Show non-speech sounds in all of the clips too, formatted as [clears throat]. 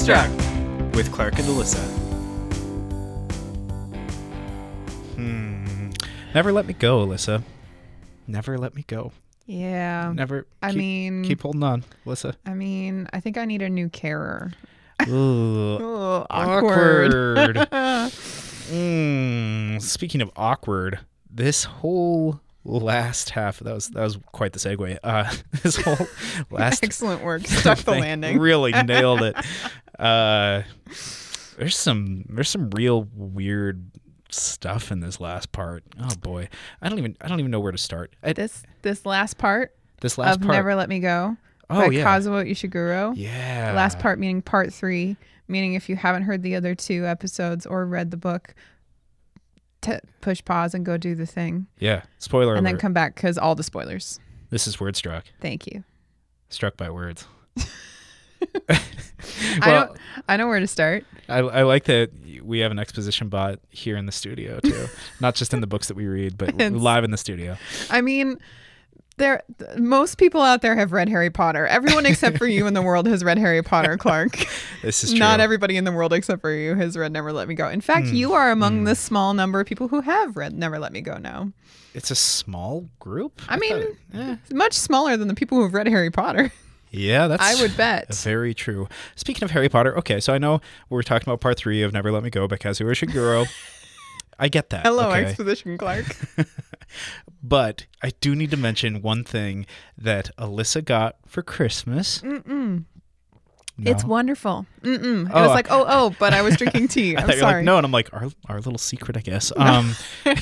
Struck with Clark and Alyssa. Hmm. Never let me go, Alyssa. Never let me go. Yeah. Never. I keep, mean, keep holding on, Alyssa. I mean, I think I need a new carer. Ooh, [laughs] Oh, awkward. awkward. [laughs] Mm, speaking of awkward, this whole last half that was that was quite the segue. Uh, [laughs] this whole last Excellent work. Stuck the landing. really nailed it. Uh, there's some there's some real weird stuff in this last part. Oh boy, I don't even I don't even know where to start. I, This this last part this last of part. Never Let Me Go oh by yeah, Kazuo Ishiguro. yeah. Last part meaning part three, meaning if you haven't heard the other two episodes or read the book, t- push pause and go do the thing, Yeah. Spoiler and alert. then come back because all the spoilers. this is Wordstruck. Thank you. Struck by words. [laughs] [laughs] I Well, don't. I know where to start. I, I like that we have an exposition bot here in the studio too, [laughs] not just in the books that we read, but It's- live in the studio. I mean, there. Most people out there have read Harry Potter. Everyone except for you in the world has read Harry Potter, [laughs] Clark. This is true. Not everybody in the world except for you has read Never Let Me Go. In fact, Hmm. you are among the small number of people who have read Never Let Me Go now. It's a small group. I mean, thought- eh. Much smaller than the people who have read Harry Potter. Yeah, that's. I would bet. Very true. Speaking of Harry Potter, okay, so I know we're talking about part three of Never Let Me Go by Kazuo Ishiguro. I get that. Hello, okay. Exposition Clark. [laughs] But I do need to mention one thing that Alyssa got for Christmas. Mm-mm. No? It's wonderful. Mm-mm. It Oh, was like, oh, oh, but I was drinking tea. [laughs] I I'm thought you were sorry. like no, and I'm like our our little secret, I guess. Um, [laughs]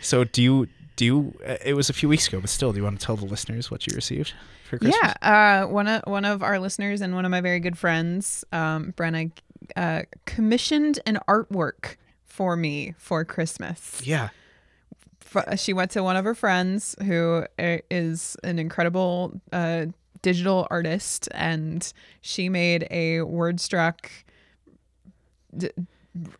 so do you do you? uh, It was a few weeks ago, but still, do you want to tell the listeners what you received for Christmas? Yeah, uh, one of one of our listeners and one of my very good friends, um, Brenna, uh, commissioned an artwork for me for Christmas. Yeah. She went to one of her friends who uh, an incredible uh, digital artist, and she made a word struck. D-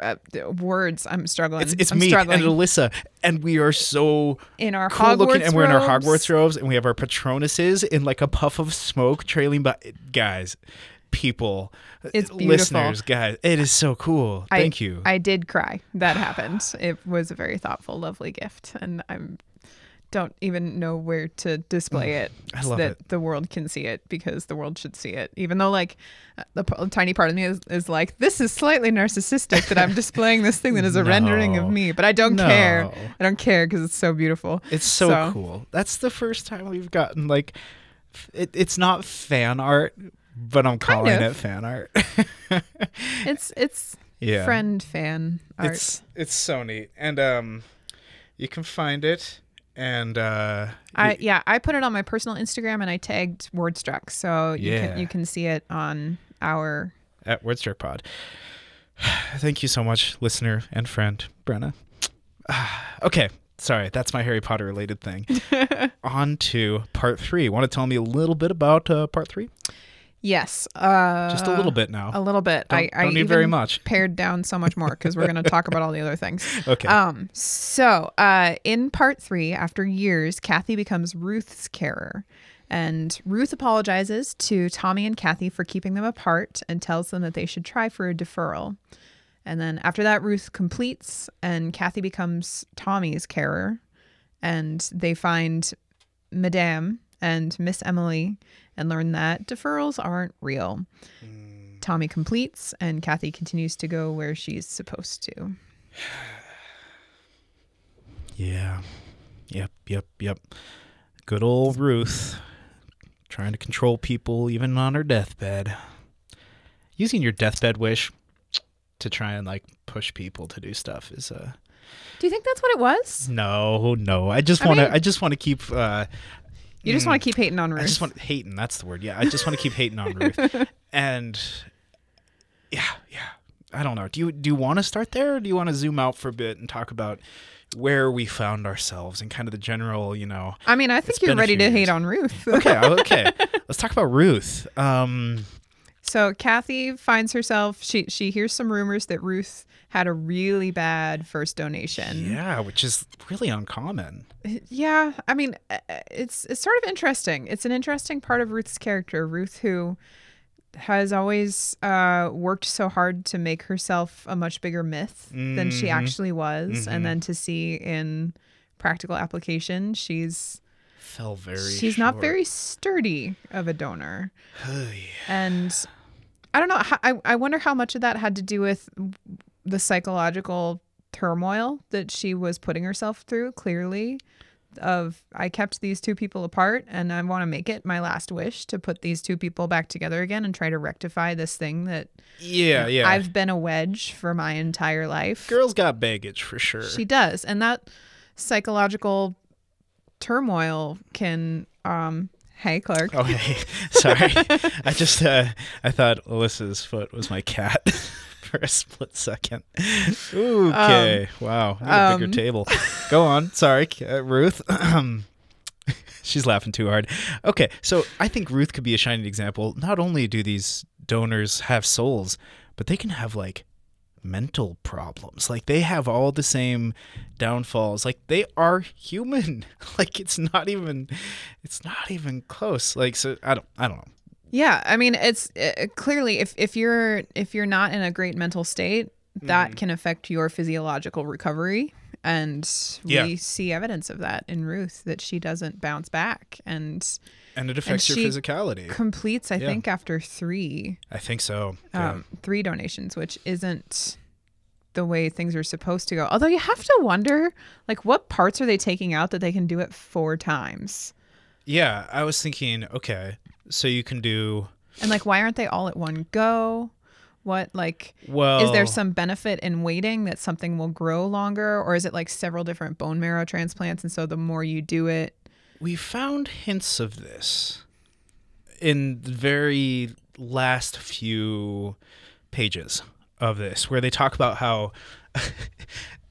uh, words. I'm struggling. It's it's I'm me struggling. and Alyssa, and we are so in our cool Hogwarts looking, and we're in our robes. Hogwarts robes, and we have our Patronuses in like a puff of smoke trailing by. Guys, people, It's beautiful. listeners, guys, it is so cool. I- Thank you. I did cry. That happened. It was a very thoughtful, lovely gift, and I'm don't even know where to display it Mm, I so love that it. the world can see it because the world should see it. Even though, like, uh, the p- tiny part of me is, is like, this is slightly narcissistic that I'm displaying this thing that is a [laughs] rendering of me, but I don't care. No. I don't care because it's so beautiful. It's so, So- cool. That's the first time we've gotten like, f- it, it's not fan art, but I'm calling of. it fan art. [laughs] It's it's yeah, friend fan art. it's it's so neat, and um, you can find it, and uh, I yeah, I put it on my personal Instagram and I tagged Wordstruck, so you Yeah. can you can see it on our at Wordstruck Pod. [sighs] Thank you so much, listener and friend Brenna. [sighs] okay, sorry, that's my Harry Potter related thing. [laughs] On to part three. Want to tell me a little bit about uh, part three? Yes, uh, Just a little bit now. A little bit. Don't- I, I don't need very much. [laughs] Pared down so much more because we're going to talk about all the other things. [laughs] Okay. Um. So, uh, in part three, after years, Kathy becomes Ruth's carer, and Ruth apologizes to Tommy and Kathy for keeping them apart and tells them that they should try for a deferral. And then after that, Ruth completes, and Kathy becomes Tommy's carer, and they find Madame and Miss Emily and learn that deferrals aren't real. Tommy completes, and Kathy continues to go where she's supposed to. [sighs] Yeah. Yep, yep, yep. Good old Ruth trying to control people even on her deathbed. Using your deathbed wish to try and like push people to do stuff is uh Do you think that's what it was? no, no. I just want to mean- I just want to keep uh You just mm, want to keep hating on Ruth. I just want hating, that's the word. Yeah, I just want to keep hating on Ruth. [laughs] And yeah, yeah. I don't know. Do you do you want to start there or do you want to zoom out for a bit and talk about where we found ourselves and kind of the general, you know, I mean, I think you're ready to hate on Ruth. okay, [laughs] okay. Let's talk about Ruth. Um, so Kathy finds herself. She she hears some rumors that Ruth had a really bad first donation. yeah, which is really uncommon. Yeah, I mean, uh, it's it's sort of interesting. It's an interesting part of Ruth's character. Ruth, who has always uh, worked so hard to make herself a much bigger myth than she Mhm. actually was, Mhm. and then to see in practical application, she's Fell very. she's not very sturdy of a donor, Oh, yeah. and I don't know. I I wonder how much of that had to do with the psychological turmoil that she was putting herself through. Clearly, of I kept these two people apart, and I want to make it my last wish to put these two people back together again and try to rectify this thing that Yeah, yeah. I've been a wedge for my entire life. Girls got baggage for sure. She does, and that psychological turmoil can. um Hey, Clark. Oh, hey. [laughs] Sorry. I just, uh, I thought Alyssa's foot was my cat [laughs] for a split second. Okay. wow. I need a bigger um, table. Go on. Sorry, uh, Ruth. [clears throat] She's laughing too hard. Okay. So I think Ruth could be a shining example. Not only do these donors have souls, but they can have like mental problems. Like they have all the same downfalls. Like they are human. [laughs] Like it's not even it's not even close. Like so I don't I don't know. Yeah, I mean, it's uh, clearly if if you're if you're not in a great mental state, that Mm-hmm. can affect your physiological recovery, and Yeah. we see evidence of that in Ruth that she doesn't bounce back and And it affects your she physicality. completes. I Yeah. think after three I think so. Yeah. um, three donations, which isn't the way things are supposed to go. Although you have to wonder, like, what parts are they taking out that they can do it four times? yeah, I was thinking, okay, so you can do And like, why aren't they all at one go? What like well is there some benefit in waiting that something will grow longer, or is it like several different bone marrow transplants, and so the more you do it, we found hints of this in the very last few pages of this where they talk about how [laughs]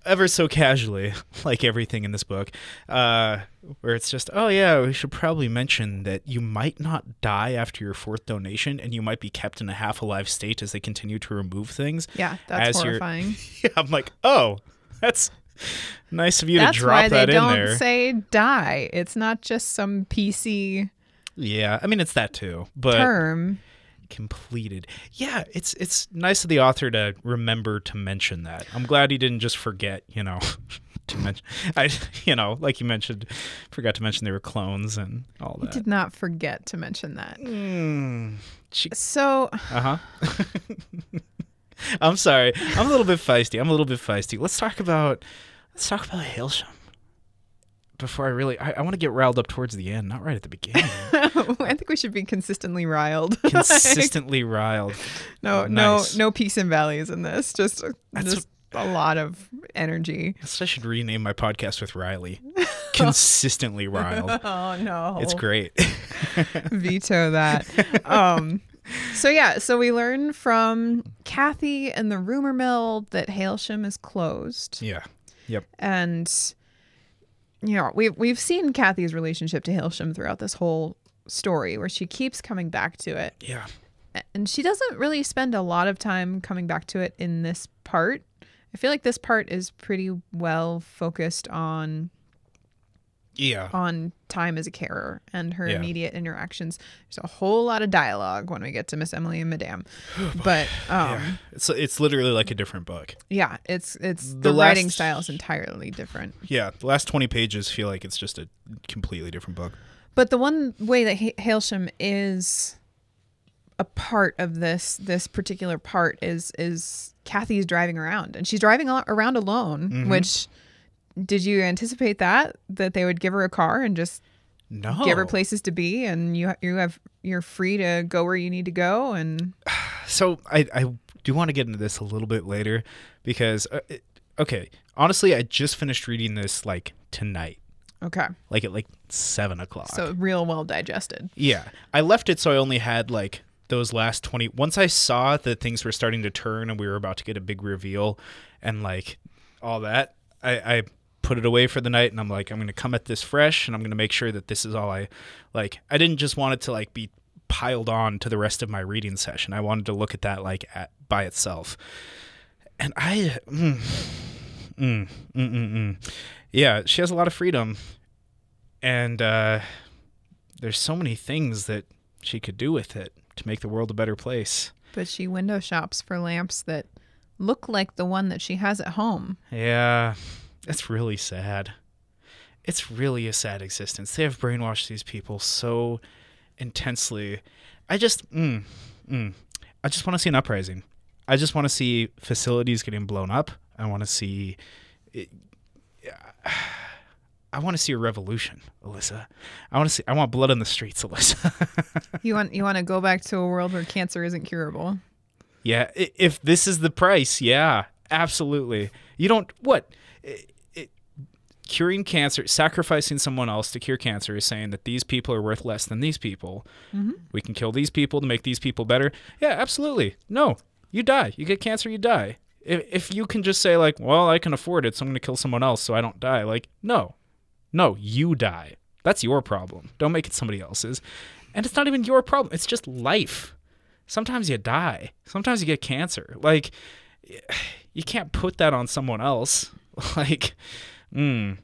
ever so casually [laughs] like everything in this book uh where it's just oh yeah we should probably mention that you might not die after your fourth donation and you might be kept in a half alive state as they continue to remove things yeah, that's horrifying. [laughs] yeah, i'm like oh that's nice of you That's to drop why they that in don't say die. It's not just some PC yeah i mean it's that too but term. Completed. Yeah, it's it's nice of the author to remember to mention that. I'm glad he didn't just forget, you know, [laughs] to mention. I, you know, like you mentioned, forgot to mention they were clones and all that. He did not forget to mention that. Mm, she, So uh huh. [laughs] I'm sorry. I'm a little bit feisty. I'm a little bit feisty. Let's talk about let's talk about Hailsham. Before I really, I, I want to get riled up towards the end, not right at the beginning. [laughs] I think we should be consistently riled. [laughs] Consistently riled. no, Oh, no, nice. no peaks and valleys in this. Just, That's just a lot of energy. I should rename my podcast with Riley. [laughs] Consistently riled. Oh no, It's great. veto that. um, so yeah, so we learn from Kathy and the rumor mill that Hailsham is closed, yeah. Yep. and know we've we've seen Kathy's relationship to Hailsham throughout this whole story, where she keeps coming back to it, Yeah. and she doesn't really spend a lot of time coming back to it in this part. I feel like this part is pretty well focused on Yeah. on time as a carer and her Yeah. immediate interactions. There's a whole lot of dialogue when we get to Miss Emily and Madame. [sighs] But um yeah. It's it's literally like a different book. yeah, it's it's the, The writing style is entirely different. Yeah. The last 20 pages feel like it's just a completely different book. But the one way that Ha- Hailsham is a part of this this particular part is is Kathy's driving around and she's driving around alone, Mm-hmm. which did you anticipate that that they would give her a car and just No. give her places to be and you you have you're free to go where you need to go and [sighs] So I I do want to get into this a little bit later because uh, it, okay, honestly, I just finished reading this like tonight, okay like at like seven o'clock. so real well digested Yeah. I left it so I only had like those last 20 once I saw that things were starting to turn and we were about to get a big reveal and like all that, I I put it away for the night and I'm like I'm going to come at this fresh and I'm going to make sure that this is all I like I didn't just want it to like be piled on to the rest of my reading session. I wanted to look at that like at by itself. And I mm, mm, mm, mm, mm. Yeah, she has a lot of freedom and uh there's so many things that she could do with it to make the world a better place. But she window shops for lamps that look like the one that she has at home. Yeah, it's really sad. It's really a sad existence. They have brainwashed these people so intensely. I just, mm, mm, I just want to see an uprising. I just want to see facilities getting blown up. I want to see. It, I want to see a revolution, Alyssa. I want to see. I want blood in the streets, Alyssa. [laughs] You want you want to go back to a world where cancer isn't curable. yeah, if this is the price, yeah, absolutely. You don't what. Curing cancer, sacrificing someone else to cure cancer is saying that these people are worth less than these people. Mm-hmm. We can kill these people to make these people better. Yeah, absolutely. No, you die. You get cancer, you die. If, if you can just say like, well, I can afford it, so I'm going to kill someone else so I don't die. Like, no, no, you die. That's your problem. Don't make it somebody else's. And it's not even your problem. It's just life. Sometimes you die. Sometimes you get cancer. Like, [sighs] you can't put that on someone else. [laughs] Like, mm.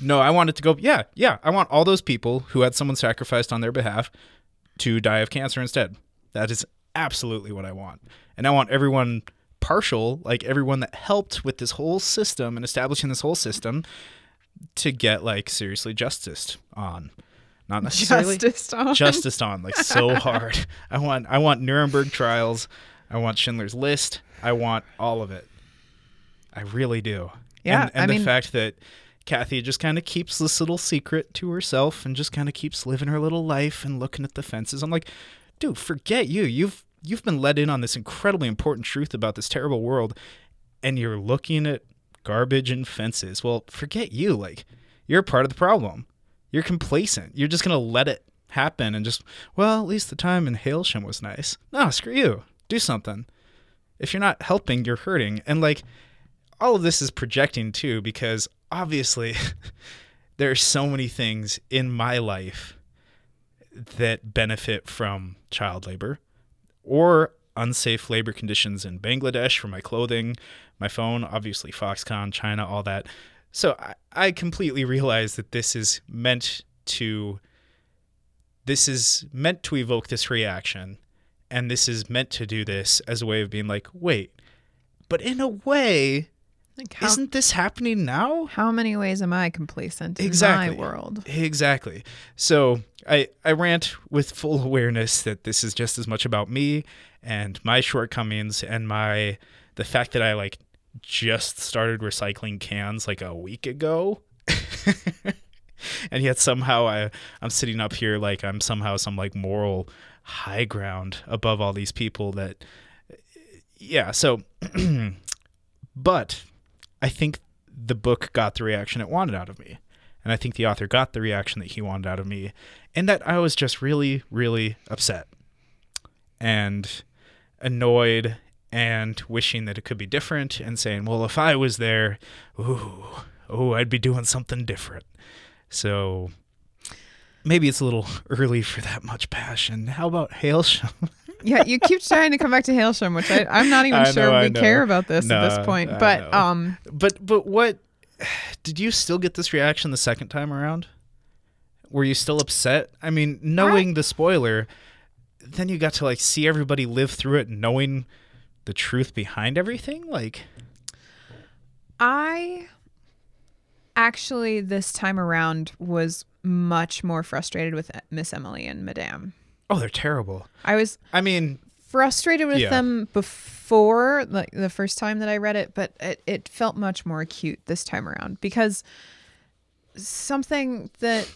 no, I want it to go. Yeah, yeah. I want all those people who had someone sacrificed on their behalf to die of cancer instead. That is absolutely what I want. And I want everyone partial, like everyone that helped with this whole system and establishing this whole system, to get like seriously justice on. Not necessarily Justice on. justice on like so [laughs] hard. I want I want Nuremberg trials. I want Schindler's List. I want all of it. I really do. Yeah, and, and I the mean- fact that Kathy just kind of keeps this little secret to herself and just kind of keeps living her little life and looking at the fences. I'm like, dude, forget you. You've you've been let in on this incredibly important truth about this terrible world, and you're looking at garbage and fences. Well, forget you. Like, you're part of the problem. You're complacent. You're just gonna let it happen and just, well, at least the time in Hailsham was nice. No, screw you. Do something. If you're not helping, you're hurting. And like, all of this is projecting too, because obviously [laughs] there are so many things in my life that benefit from child labor or unsafe labor conditions in Bangladesh for my clothing, my phone, obviously Foxconn, China, all that. So I, I completely realize that this is meant to this is meant to evoke this reaction and this is meant to do this as a way of being like, wait, but in a way, Like how, isn't this happening now? how many ways am I complacent Exactly. in my world? Exactly. So I I rant with full awareness that this is just as much about me and my shortcomings and my the fact that I like just started recycling cans like a week ago. [laughs] and yet somehow I I'm sitting up here like I'm somehow some like moral high ground above all these people that yeah, so [clears throat] but I think the book got the reaction it wanted out of me. And I think the author got the reaction that he wanted out of me. And that I was just really, really upset and annoyed and wishing that it could be different and saying, well, if I was there, ooh, oh, I'd be doing something different. So maybe it's a little [laughs] early for that much passion. How about Hailsham? [laughs] yeah, you keep trying to come back to Hailsham, which I, I'm not even I sure know, I we know. care about this at this point. I But know. um, But but what did you still get this reaction the second time around? Were you still upset? I mean, knowing the spoiler, then you got to like see everybody live through it knowing the truth behind everything. Like, I actually this time around was much more frustrated with Miss Emily and Madame. Oh, they're terrible. I was I mean, frustrated with Yeah. them before like the first time that I read it, but it, it felt much more acute this time around because something that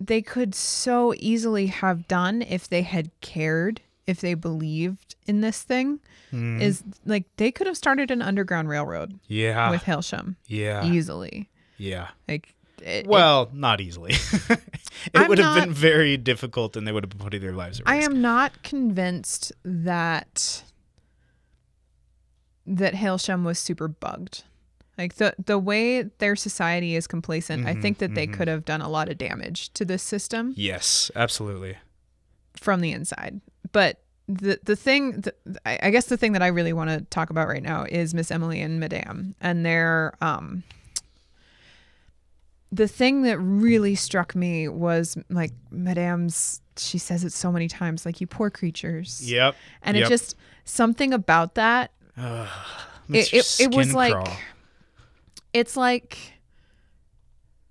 they could so easily have done if they had cared, if they believed in this thing, mm, is like they could have started an underground railroad yeah, with Hailsham yeah, easily. yeah. Like, it, Well, not easily. [laughs] it I'm would have not- been very difficult, and they would have been putting their lives at risk. I am not convinced that that Hailsham was super bugged. Like the the way their society is complacent, I Mhm, think that they mhm. could have done a lot of damage to this system Yes, absolutely. from the inside. But the the thing, I I guess the thing that I really want to talk about right now is Miss Emily and Madame and their um. The thing that really struck me was like Madame's she says it so many times, like you poor creatures. Yep. And yep. it just something about that. It, it, it was skin like it's like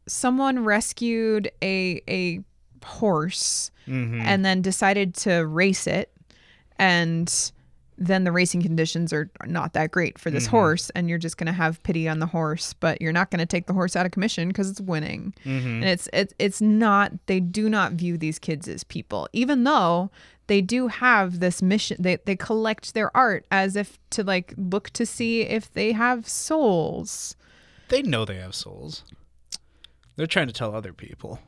someone rescued a a horse Mhm. and then decided to race it and then the racing conditions are not that great for Mm-hmm. this horse and you're just going to have pity on the horse but you're not going to take the horse out of commission because it's winning Mm-hmm. and it's it, it's not they do not view these kids as people even though they do have this mission they, they collect their art as if to like look to see if they have souls They know they have souls. They're trying to tell other people.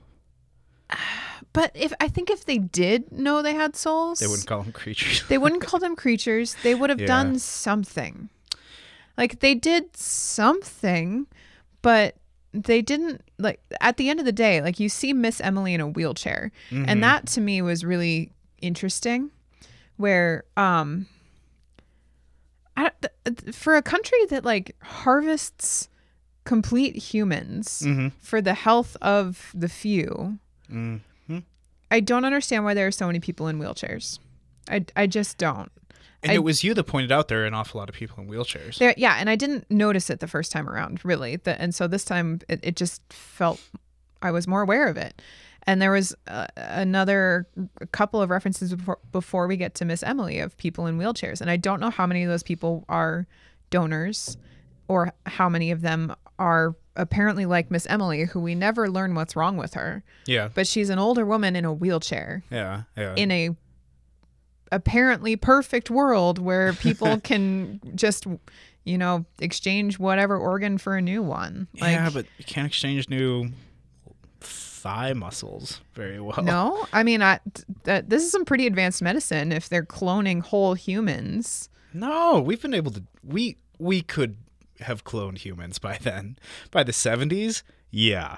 But if i think if they did know they had souls They wouldn't call them creatures. They wouldn't [laughs] call them creatures. They would have Yeah. done something. Like they did something, but they didn't like at the end of the day, like you see Miss Emily in a wheelchair. And that to me was really interesting where um I, for a country that like harvests complete humans Mm-hmm. for the health of the few, Mm-hmm. I don't understand why there are so many people in wheelchairs. I, I just don't. And I- it was you that pointed out there are an awful lot of people in wheelchairs. There, yeah, and I didn't notice it the first time around, really. The, and so this time, it, it just felt I was more aware of it. And there was uh, another couple of references before, before we get to Miss Emily of people in wheelchairs, and I don't know how many of those people are donors, or how many of them are apparently like Miss Emily, who we never learn what's wrong with her. Yeah. But she's an older woman in a wheelchair Yeah. Yeah. in a apparently perfect world where people [laughs] can just you know exchange whatever organ for a new one like yeah, but you can't exchange new thigh muscles very well. no i mean i that this is some pretty advanced medicine if they're cloning whole humans No, we've been able to. We we could have cloned humans by then. By the seventies, yeah.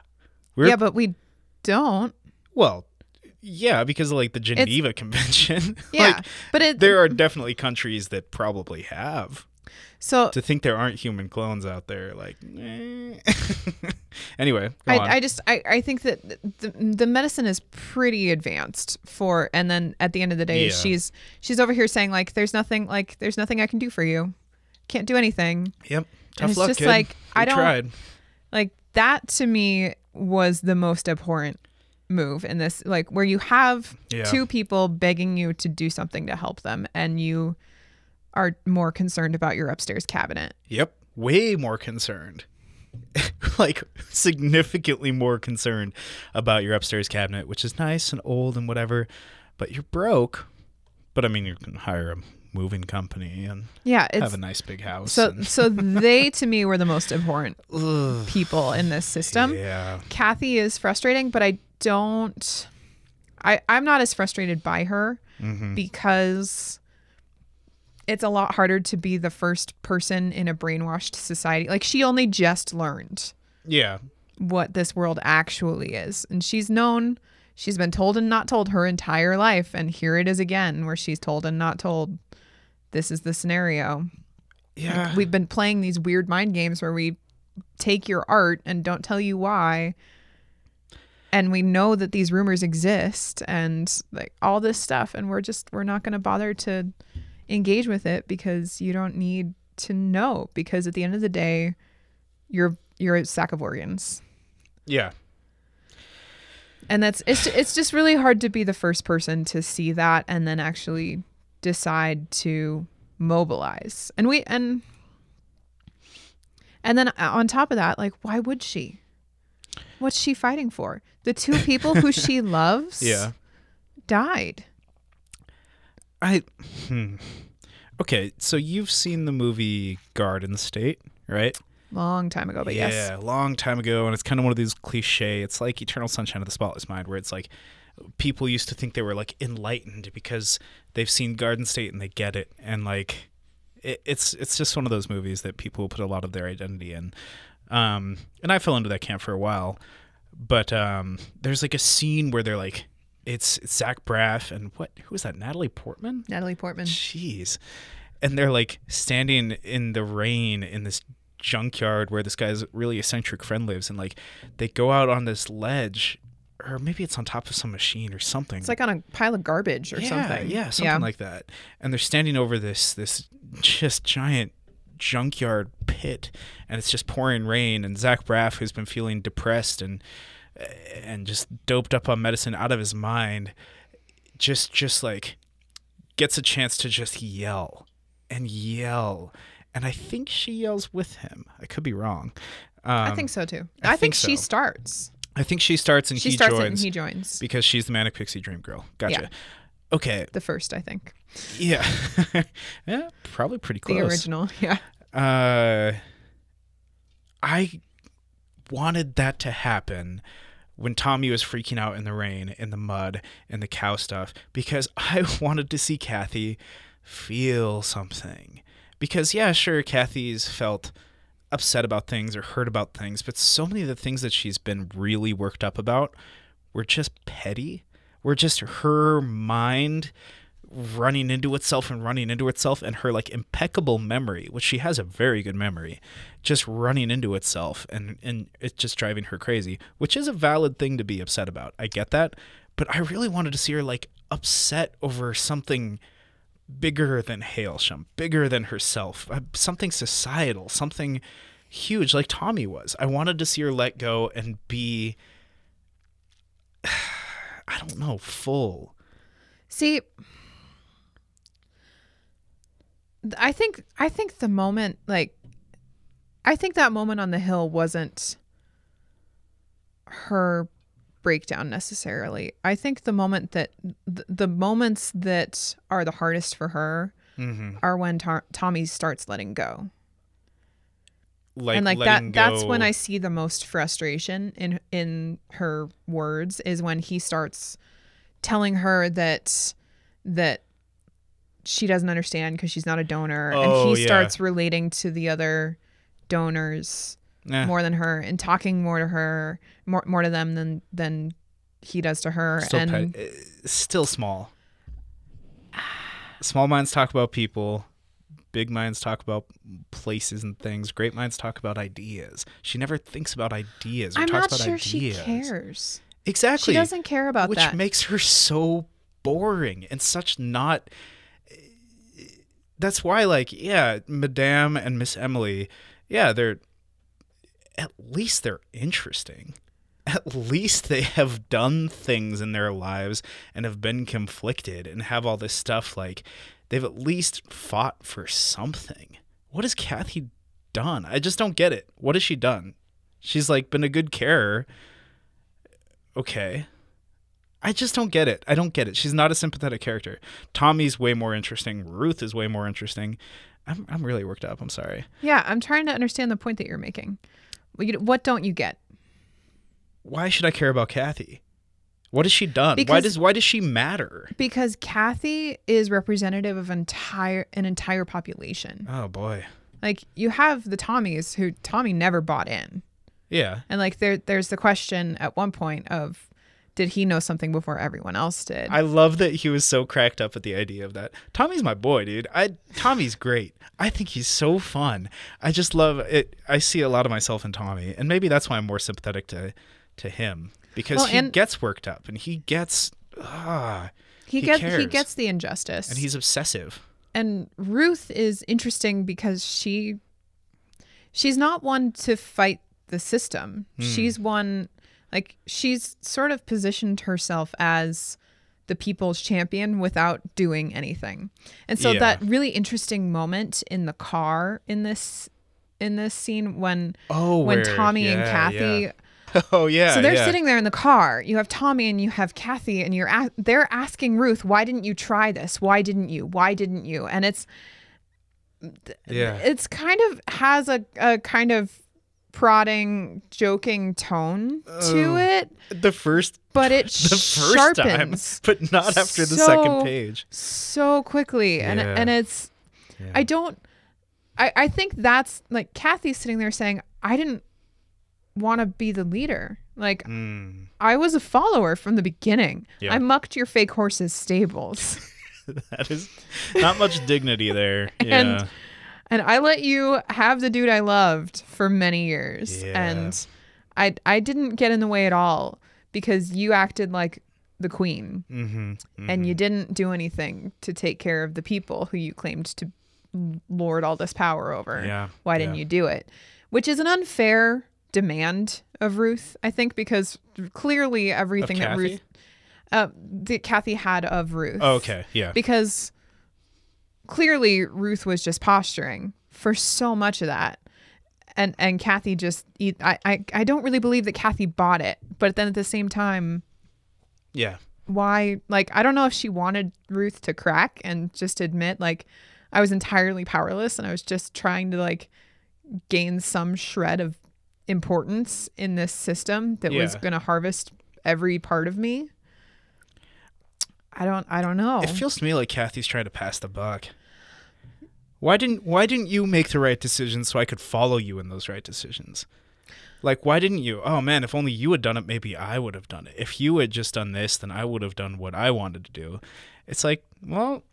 We're, yeah but we don't Well, yeah, because of like the Geneva [laughs] Convention. yeah like, but it there are definitely countries that probably have. so To think there aren't human clones out there, like. eh. [laughs] anyway, go on. I, I just I, I think that the, the medicine is pretty advanced for and then at the end of the day Yeah. she's she's over here saying like there's nothing like there's nothing I can do for you can't do anything yep. Tough it's luck, just kid. like, I We don't- tried. like that to me was the most abhorrent move in this like where you have Yeah. two people begging you to do something to help them and you are more concerned about your upstairs cabinet Yep. Way more concerned. [laughs] like significantly more concerned about your upstairs cabinet, which is nice and old and whatever, but you're broke. But I mean, you can hire a moving company and yeah have it's a nice big house. so and- so [laughs] they to me were the most important people in this system yeah. Kathy is frustrating, but I don't. I I'm not as frustrated by her Mm-hmm. because it's a lot harder to be the first person in a brainwashed society. Like she only just learned Yeah. what this world actually is, and she's known. She's been told and not told her entire life, and here it is again, where she's told and not told. This is the scenario. Yeah. We've been playing these weird mind games where we take your art and don't tell you why. And we know that these rumors exist and like all this stuff and we're just we're not going to bother to engage with it because you don't need to know because at the end of the day you're you're a sack of organs. yeah. And that's it's it's just really hard to be the first person to see that and then actually decide to mobilize. And we and and then on top of that, like why would she? What's she fighting for? The two [laughs] people who she loves Yeah. died. I. Hmm. Okay, so you've seen the movie Garden State, right? Long time ago, but yeah, yes. Yeah, long time ago, and it's kind of one of these cliche. It's like Eternal Sunshine of the Spotless Mind, where it's like people used to think they were like enlightened because they've seen Garden State and they get it, and like it, it's it's just one of those movies that people put a lot of their identity in. Um, and I fell into that camp for a while, but um, there's like a scene where they're like, it's, it's Zach Braff and what? Who is that? Natalie Portman. Natalie Portman. Jeez. And they're like standing in the rain in this junkyard where this guy's really eccentric friend lives and like they go out on this ledge or maybe it's on top of some machine or something. It's like on a pile of garbage or yeah, something. Yeah, something like that. And they're standing over this this just giant junkyard pit, and it's just pouring rain. And Zach Braff, who's been feeling depressed and and just doped up on medicine out of his mind, just just like gets a chance to just yell and yell. And I think she yells with him. I could be wrong. Um, I think so too. I I, think, think she starts. I think she starts and She he starts it and joins he joins. because she's the manic pixie dream girl. Gotcha. Yeah. Okay. The first, I think. Yeah. [laughs] yeah. Probably pretty close. The original. [laughs] Yeah. uh I wanted that to happen when Tommy was freaking out in the rain, in the mud, in the cow stuff, because [laughs] I wanted to see Kathy feel something. Because yeah, sure, Kathy's felt upset about things or hurt about things, but so many of the things that she's been really worked up about were just petty. Were just her mind running into itself and running into itself and her like impeccable memory which she has a very good memory just running into itself and and it's just driving her crazy which is a valid thing to be upset about i get that but i really wanted to see her like upset over something bigger than Hailsham, bigger than herself, uh, something societal, something huge like Tommy was. I wanted to see her let go and be [sighs] I don't know, full. See, I think I think the moment like I think that moment on the hill wasn't her breakdown necessarily. I think the moment that th- the moments that are the hardest for her Mm-hmm. are when to- Tommy starts letting go. Like, and like that that's when I see the most frustration in in her words is when he starts telling her that that she doesn't understand because she's not a donor Oh, and he yeah. starts relating to the other donors Eh, more than her and talking more to her more more to them than than he does to her still, and petty- uh, still small. Small minds talk about people. Big minds talk about places and things. Great minds talk about ideas. She never thinks about ideas or I'm talks not about sure ideas. she cares. Exactly. She doesn't care about which that. Which makes her so boring and such not that's why like yeah madame and miss emily yeah they're at least they're interesting at least they have done things in their lives and have been conflicted and have all this stuff like they've at least fought for something what has kathy done i just don't get it what has she done she's like been a good carer okay I just don't get it. I don't get it. She's not a sympathetic character. Tommy's way more interesting. Ruth is way more interesting. I'm I'm really worked up. I'm sorry. yeah, I'm trying to understand the point that you're making. What don't you get? Why should I care about Kathy? What has she done? why does why does she matter? Because Kathy is representative of entire an entire population. Oh boy. Like you have the Tommies who Tommy never bought in. Yeah. And like there there's the question at one point of did he know something before everyone else did? I love that he was so cracked up at the idea of that. Tommy's my boy, dude. I Tommy's great. I think he's so fun. I just love it. I see a lot of myself in Tommy, and maybe that's why I'm more sympathetic to to him because Well, he gets worked up and he gets ah, he he gets cares. he gets the injustice. and he's obsessive. and Ruth is interesting because she she's not one to fight the system. Hmm. She's one like she's sort of positioned herself as the people's champion without doing anything. And so Yeah. that really interesting moment in the car in this in this scene when Oh, when where- Tommy and Kathy yeah. [laughs] Oh yeah. so they're yeah. sitting there in the car. You have Tommy and you have Kathy, and you're a- they're asking Ruth, "Why didn't you try this? Why didn't you? Why didn't you?" And it's Yeah. it's kind of has a, a kind of prodding, joking tone to it, the first but it [laughs] the first sharpens time, but not after the second page. so quickly, and Yeah. and it's Yeah. I don't. I I think that's like Kathy sitting there saying, "I didn't want to be the leader." Like Mm, I was a follower from the beginning. Yeah. I mucked your fake horse's stables. [laughs] that is not much dignity there. [laughs] Yeah. and I let you have the dude I loved for many years. Yeah. And I I didn't get in the way at all because you acted like the queen Mm-hmm. and you didn't do anything to take care of the people who you claimed to lord all this power over. Yeah, Why didn't yeah. you do it? Which is an unfair demand of Ruth, I think, because clearly everything that? Ruth uh, that Kathy had of Ruth. Oh, okay. Yeah. Because clearly Ruth was just posturing for so much of that. And and Kathy just I I, I don't really believe that Kathy bought it. But then at the same time, yeah. why like I don't know if she wanted Ruth to crack and just admit like I was entirely powerless and I was just trying to like gain some shred of importance in this system that was going to harvest every part of me. I don't I don't know. It feels to me like Kathy's trying to pass the buck. Why didn't Why didn't you make the right decisions so I could follow you in those right decisions? Like, why didn't you? Oh man, if only you had done it, maybe I would have done it. If you had just done this, then I would have done what I wanted to do. It's like, well,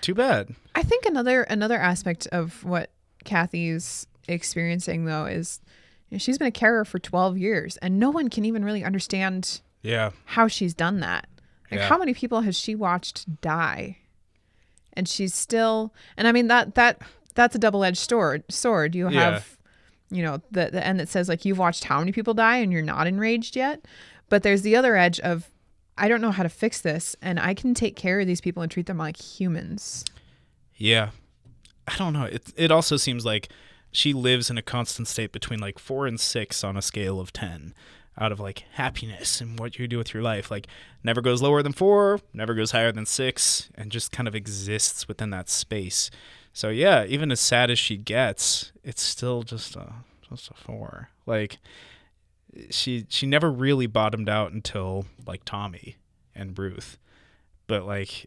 too bad. I think another another aspect of what Kathy's experiencing though is you know, she's been a carer for 12 years and no one can even really understand Yeah, how she's done that. Like Yeah. how many people has she watched die? And she's still and I mean that that that's a double-edged sword. Sword. You Yeah. have you know the the end that says like you've watched how many people die and you're not enraged yet. But there's the other edge of I don't know how to fix this and I can take care of these people and treat them like humans. yeah. I don't know. It it also seems like she lives in a constant state between like four and six on a scale of ten. Out of like happiness and what you do with your life, like never goes lower than four, never goes higher than six, and just kind of exists within that space. So yeah, even as sad as she gets, it's still just a just a four. Like she she never really bottomed out until like Tommy and Ruth, but like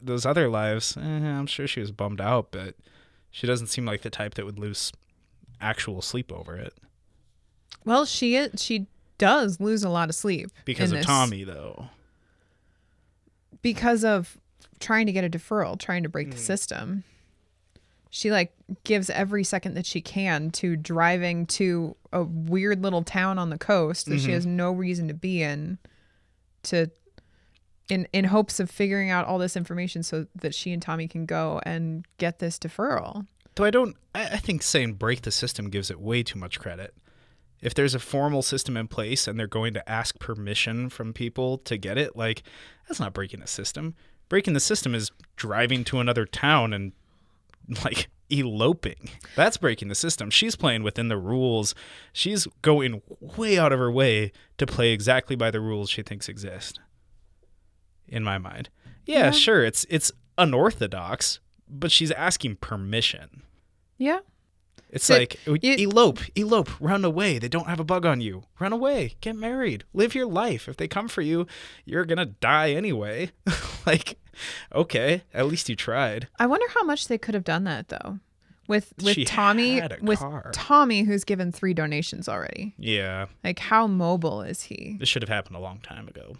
those other lives, eh, I'm sure she was bummed out, but she doesn't seem like the type that would lose actual sleep over it Well, she is, she does lose a lot of sleep because of this- Tommy though. because of trying to get a deferral, trying to break the mm. system. She like gives every second that she can to driving to a weird little town on the coast that she mm-hmm. has no reason to be in to in in hopes of figuring out all this information so that she and Tommy can go and get this deferral. Though I don't, I, I think saying break the system gives it way too much credit. If there's a formal system in place and they're going to ask permission from people to get it, like, that's not breaking the system. Breaking the system is driving to another town and, [laughs] like, eloping. That's breaking the system. She's playing within the rules. She's going way out of her way to play exactly by the rules she thinks exist. In my mind. Yeah, Yeah. sure, it's it's unorthodox, but she's asking permission. Yeah. It's So like elope, elope, run away. They don't have a bug on you. Run away, get married, live your life. If they come for you, you're gonna die anyway. [laughs] like, okay, at least you tried. I wonder how much they could have done that though. With with She Tommy had a with car. Tommy who's given 3 donations already. Yeah, Like how mobile is he? this should have happened a long time ago.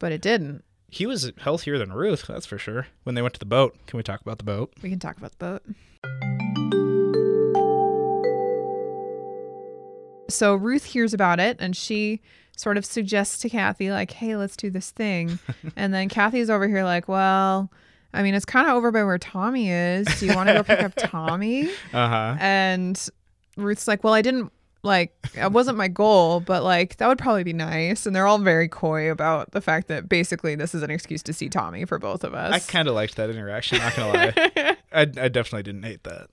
But it didn't. He was healthier than Ruth, that's for sure. When they went to the boat, can we talk about the boat? We can talk about the boat. So Ruth hears about it and she sort of suggests to Kathy, like, hey, let's do this thing. [laughs] and then Kathy's over here, like, well, I mean, it's kind of over by where Tommy is. Do you want to go pick up [laughs] Tommy? Uh huh. And Ruth's like, well, I didn't like it wasn't my goal, but like that would probably be nice. And they're all very coy about the fact that basically this is an excuse to see Tommy for both of us. I kind of liked that interaction. Not gonna lie, [laughs] I, I definitely didn't hate that.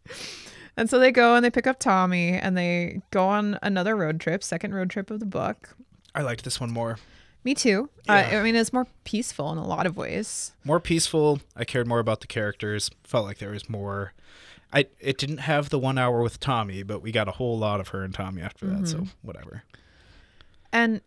And so they go and they pick up Tommy and they go on another road trip, second road trip of the book. I liked this one more. Me too. Uh, I mean, it's more peaceful in a lot of ways. more peaceful. I cared more about the characters. Felt like there was more. I it didn't have the one hour with Tommy, but we got a whole lot of her and Tommy after that. So whatever. And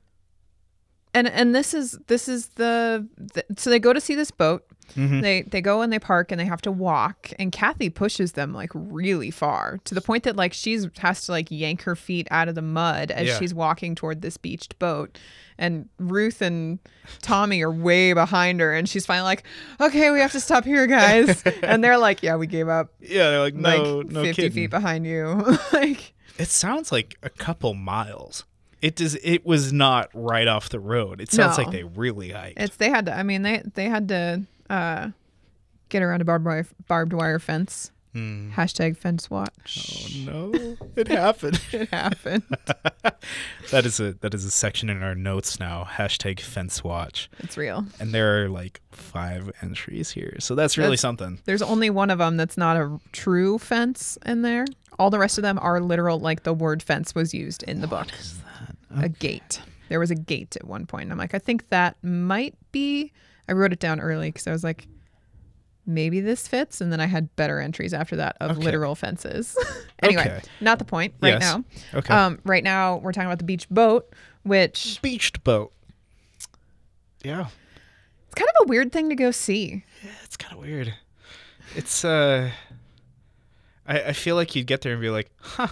and and this is this is the, the so they go to see this boat. Mhm. They they go and they park and they have to walk. And Kathy pushes them like really far to the point that like she's has to like yank her feet out of the mud as Yeah. she's walking toward this beached boat. And Ruth and Tommy are way behind her, and she's finally like, "Okay, we have to stop here, guys." [laughs] and they're like, "Yeah, we gave up." Yeah, they're like no, like no 50 kidding. feet behind you. [laughs] like, It sounds like a couple miles. It does. It was not right off the road. It sounds No. like they really hiked. It's they had to. I mean, they they had to uh, get around a barbed wire barbed wire fence. Hmm. Hashtag fence watch. Oh no! It [laughs] happened. It happened. [laughs] that is a that is a section in our notes now. Hashtag fence watch, it's real. and there are like five entries here, so that's really That's- something. There's only one of them that's not a true fence in there. All the rest of them are literal, like the word fence was used in the book. A gate. There was a gate at one point. I'm like, I think that might be. I wrote it down early because I was like, maybe this fits. And then I had better entries after that of Okay. literal fences. [laughs] anyway, Okay. not the point right Yes. now. Okay. Um, right now, we're talking about the beach boat, which Beached boat. Yeah, it's kind of a weird thing to go see. Yeah, it's kind of weird. It's uh, I I feel like you'd get there and be like, huh,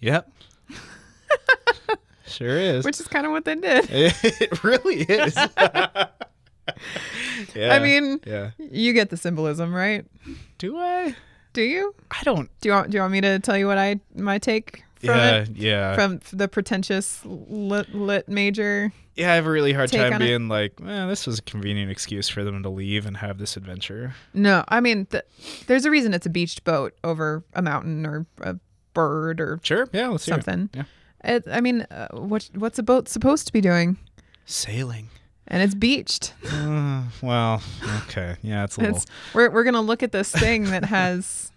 yep, [laughs] sure is. Which is kind of what they did. [laughs] it really is. Yeah. I mean, yeah. you get the symbolism, right? Do I? Do you? I don't. Do you want? Do you want me to tell you what I my take from yeah, it? yeah, From the pretentious lit, lit major. yeah. I have a really hard time on it? being like, eh, this was a convenient excuse for them to leave and have this adventure. No, I mean, th- there's a reason it's a beached boat over a mountain or a bird or Sure. Yeah. Let's hear it. something. Yeah. It, I mean, uh, what what's a boat supposed to be doing? Sailing. And it's beached. Uh, well, okay. Yeah, it's a little. It's, we're we're gonna look at this thing that has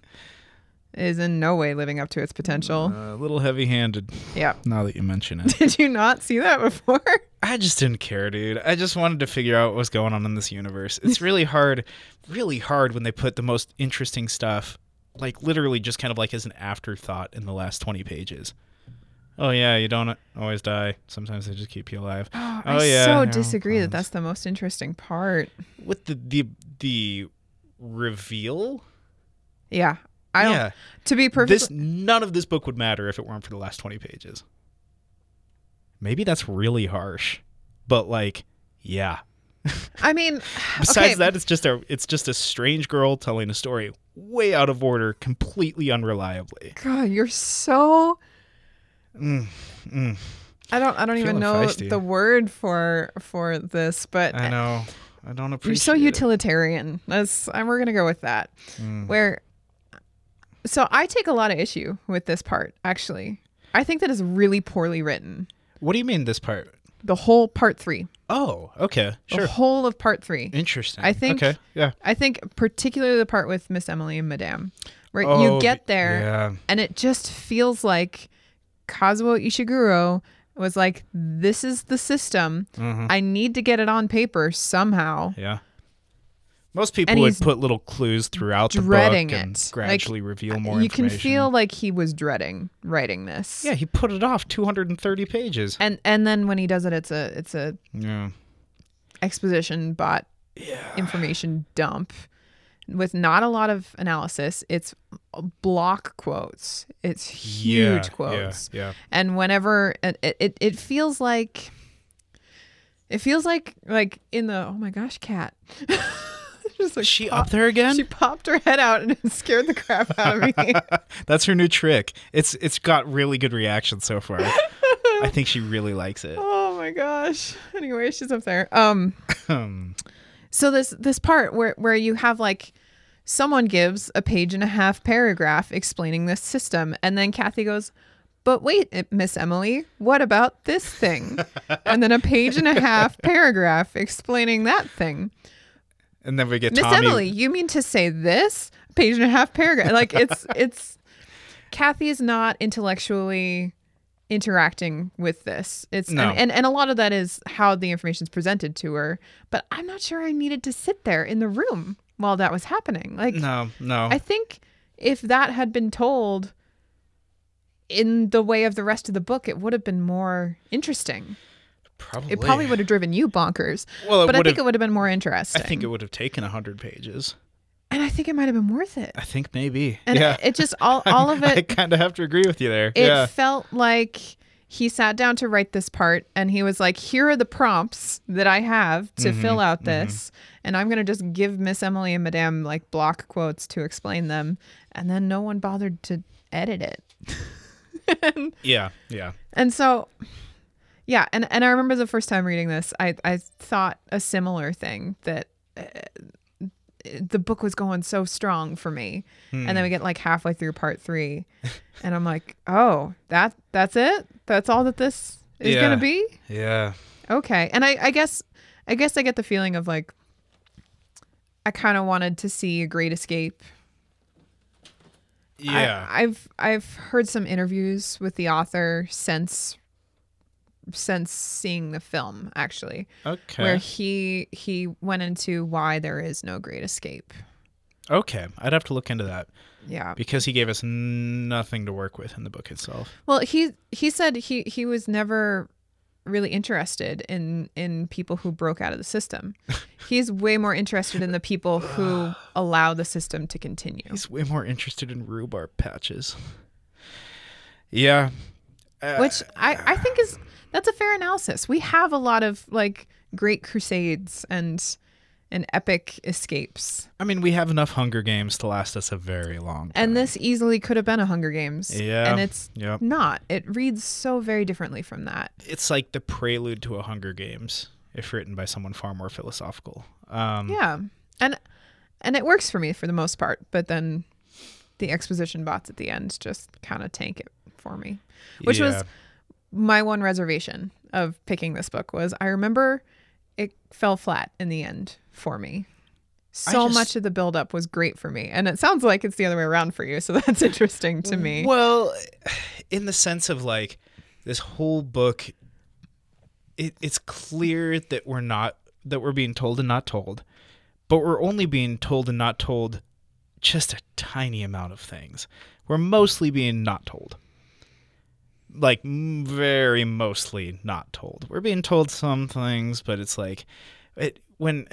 is in no way living up to its potential. A little heavy-handed. yeah. Now that you mention it, [laughs] Did you not see that before? I just didn't care, dude. I just wanted to figure out what was going on in this universe. It's really [laughs] hard, really hard when they put the most interesting stuff, like literally just kind of like as an afterthought in the last twenty pages. Oh yeah, you don't always die. Sometimes they just keep you alive. [gasps] Oh, Oh, I yeah, so disagree that that's the most interesting part. With the the the reveal. Yeah. I don't yeah, to be perfect, this none of this book would matter if it weren't for the last 20 pages. Maybe that's really harsh, but like, yeah. I mean [laughs] Besides okay, that, it's just a it's just a strange girl telling a story way out of order, completely unreliably. God, you're so Mm, mm, I don't I don't even know feisty. the word for for this, but I know. I don't appreciate. you're so it. utilitarian. That's and we're gonna go with that. Mm. Where so I take a lot of issue with this part, actually. I think that is really poorly written. What do you mean this part? The whole part three. Oh, okay, The sure, whole of part three. interesting. I think- Okay, yeah. I think particularly the part with Miss Emily and Madame, where Oh, you get there Yeah. and it just feels like Kazuo Ishiguro was like, This is the system. mhm, I need to get it on paper somehow. Yeah. Most people And would put little clues throughout the dreading book and it. Like, gradually reveal more you can feel like he was dreading writing this. Yeah, he put it off 230 pages. And and then when he does it it's a it's a Yeah. exposition bot information dump with not a lot of analysis. It's block quotes. It's huge yeah, quotes. Yeah, yeah. And whenever it, it it feels like it feels like like in the oh my gosh cat. [laughs] Just like she pop- up there again? She popped her head out and it [laughs] scared the crap out of me. [laughs] That's her new trick. It's it's got really good reaction so far. I think she really likes it. oh my gosh. Anyway, she's up there. Um Um, so this this part where where you have like someone gives a page and a half paragraph explaining this system and then Kathy goes but wait eh, miss Emily what about this thing [laughs] and then a page and a half paragraph explaining that thing and then we get miss. Emily you mean to say this page and a half paragraph like it's it's Kathy is not intellectually interacting with this it's No. and, and and a lot of that is how the information is presented to her but i'm not sure i needed to sit there in the room while that was happening like No, no. i think if that had been told in the way of the rest of the book it would have been more interesting probably. it probably would have driven you bonkers Well, but i think have. it would have been more interesting. I think it would have taken hundred pages. And i think it might have been worth it I think maybe. and yeah. it, just all, [laughs] all of it. I kind of have to agree with you there. it yeah. felt like he sat down to write this part and he was like here are the prompts that i have to Mm-hmm, fill out this and i'm going to just give miss emily and madame like block quotes to explain them and then no one bothered to edit it [laughs] Yeah, yeah. And so, yeah, and, and I remember the first time reading this, I, I thought a similar thing that uh, the book was going so strong for me. And then we hmm. get like halfway through part three, and I'm like, oh, that that's it? That's all that this is Yeah. going to be? Yeah. Okay. And I, I guess I guess I get the feeling of like I kind of wanted to see a great escape. Yeah. I, I've I've heard some interviews with the author since since seeing the film actually okay. where he he went into why there is no great escape. okay. I'd have to look into that Yeah. because he gave us nothing to work with in the book itself. Well, he he said he he was never really interested in in people who broke out of the system. [laughs] He's way more interested in the people who [sighs] allow the system to continue. He's way more interested in rhubarb patches. Yeah. Uh, Which I I think is that's a fair analysis. We have a lot of like great crusades and and epic escapes. I mean, we have enough Hunger Games to last us a very long time. And this easily could have been a Hunger Games. Yeah. And it's Yep. not. It reads so very differently from that. It's like the prelude to a Hunger Games, if written by someone far more philosophical. Um, Yeah. And and it works for me for the most part, but then the exposition bots at the end just kind of tank it for me. Which was yeah. My one reservation of picking this book was I remember it fell flat in the end for me. So just- much of the buildup was great for me. And it sounds like it's the other way around for you. So [laughs] that's interesting to me. Well, in the sense of like this whole book, it, it's clear that we're not that we're being told and not told, but we're only being told and not told just a tiny amount of things. We're mostly being not told. Like very mostly not told. We're being told some things, but it's like it when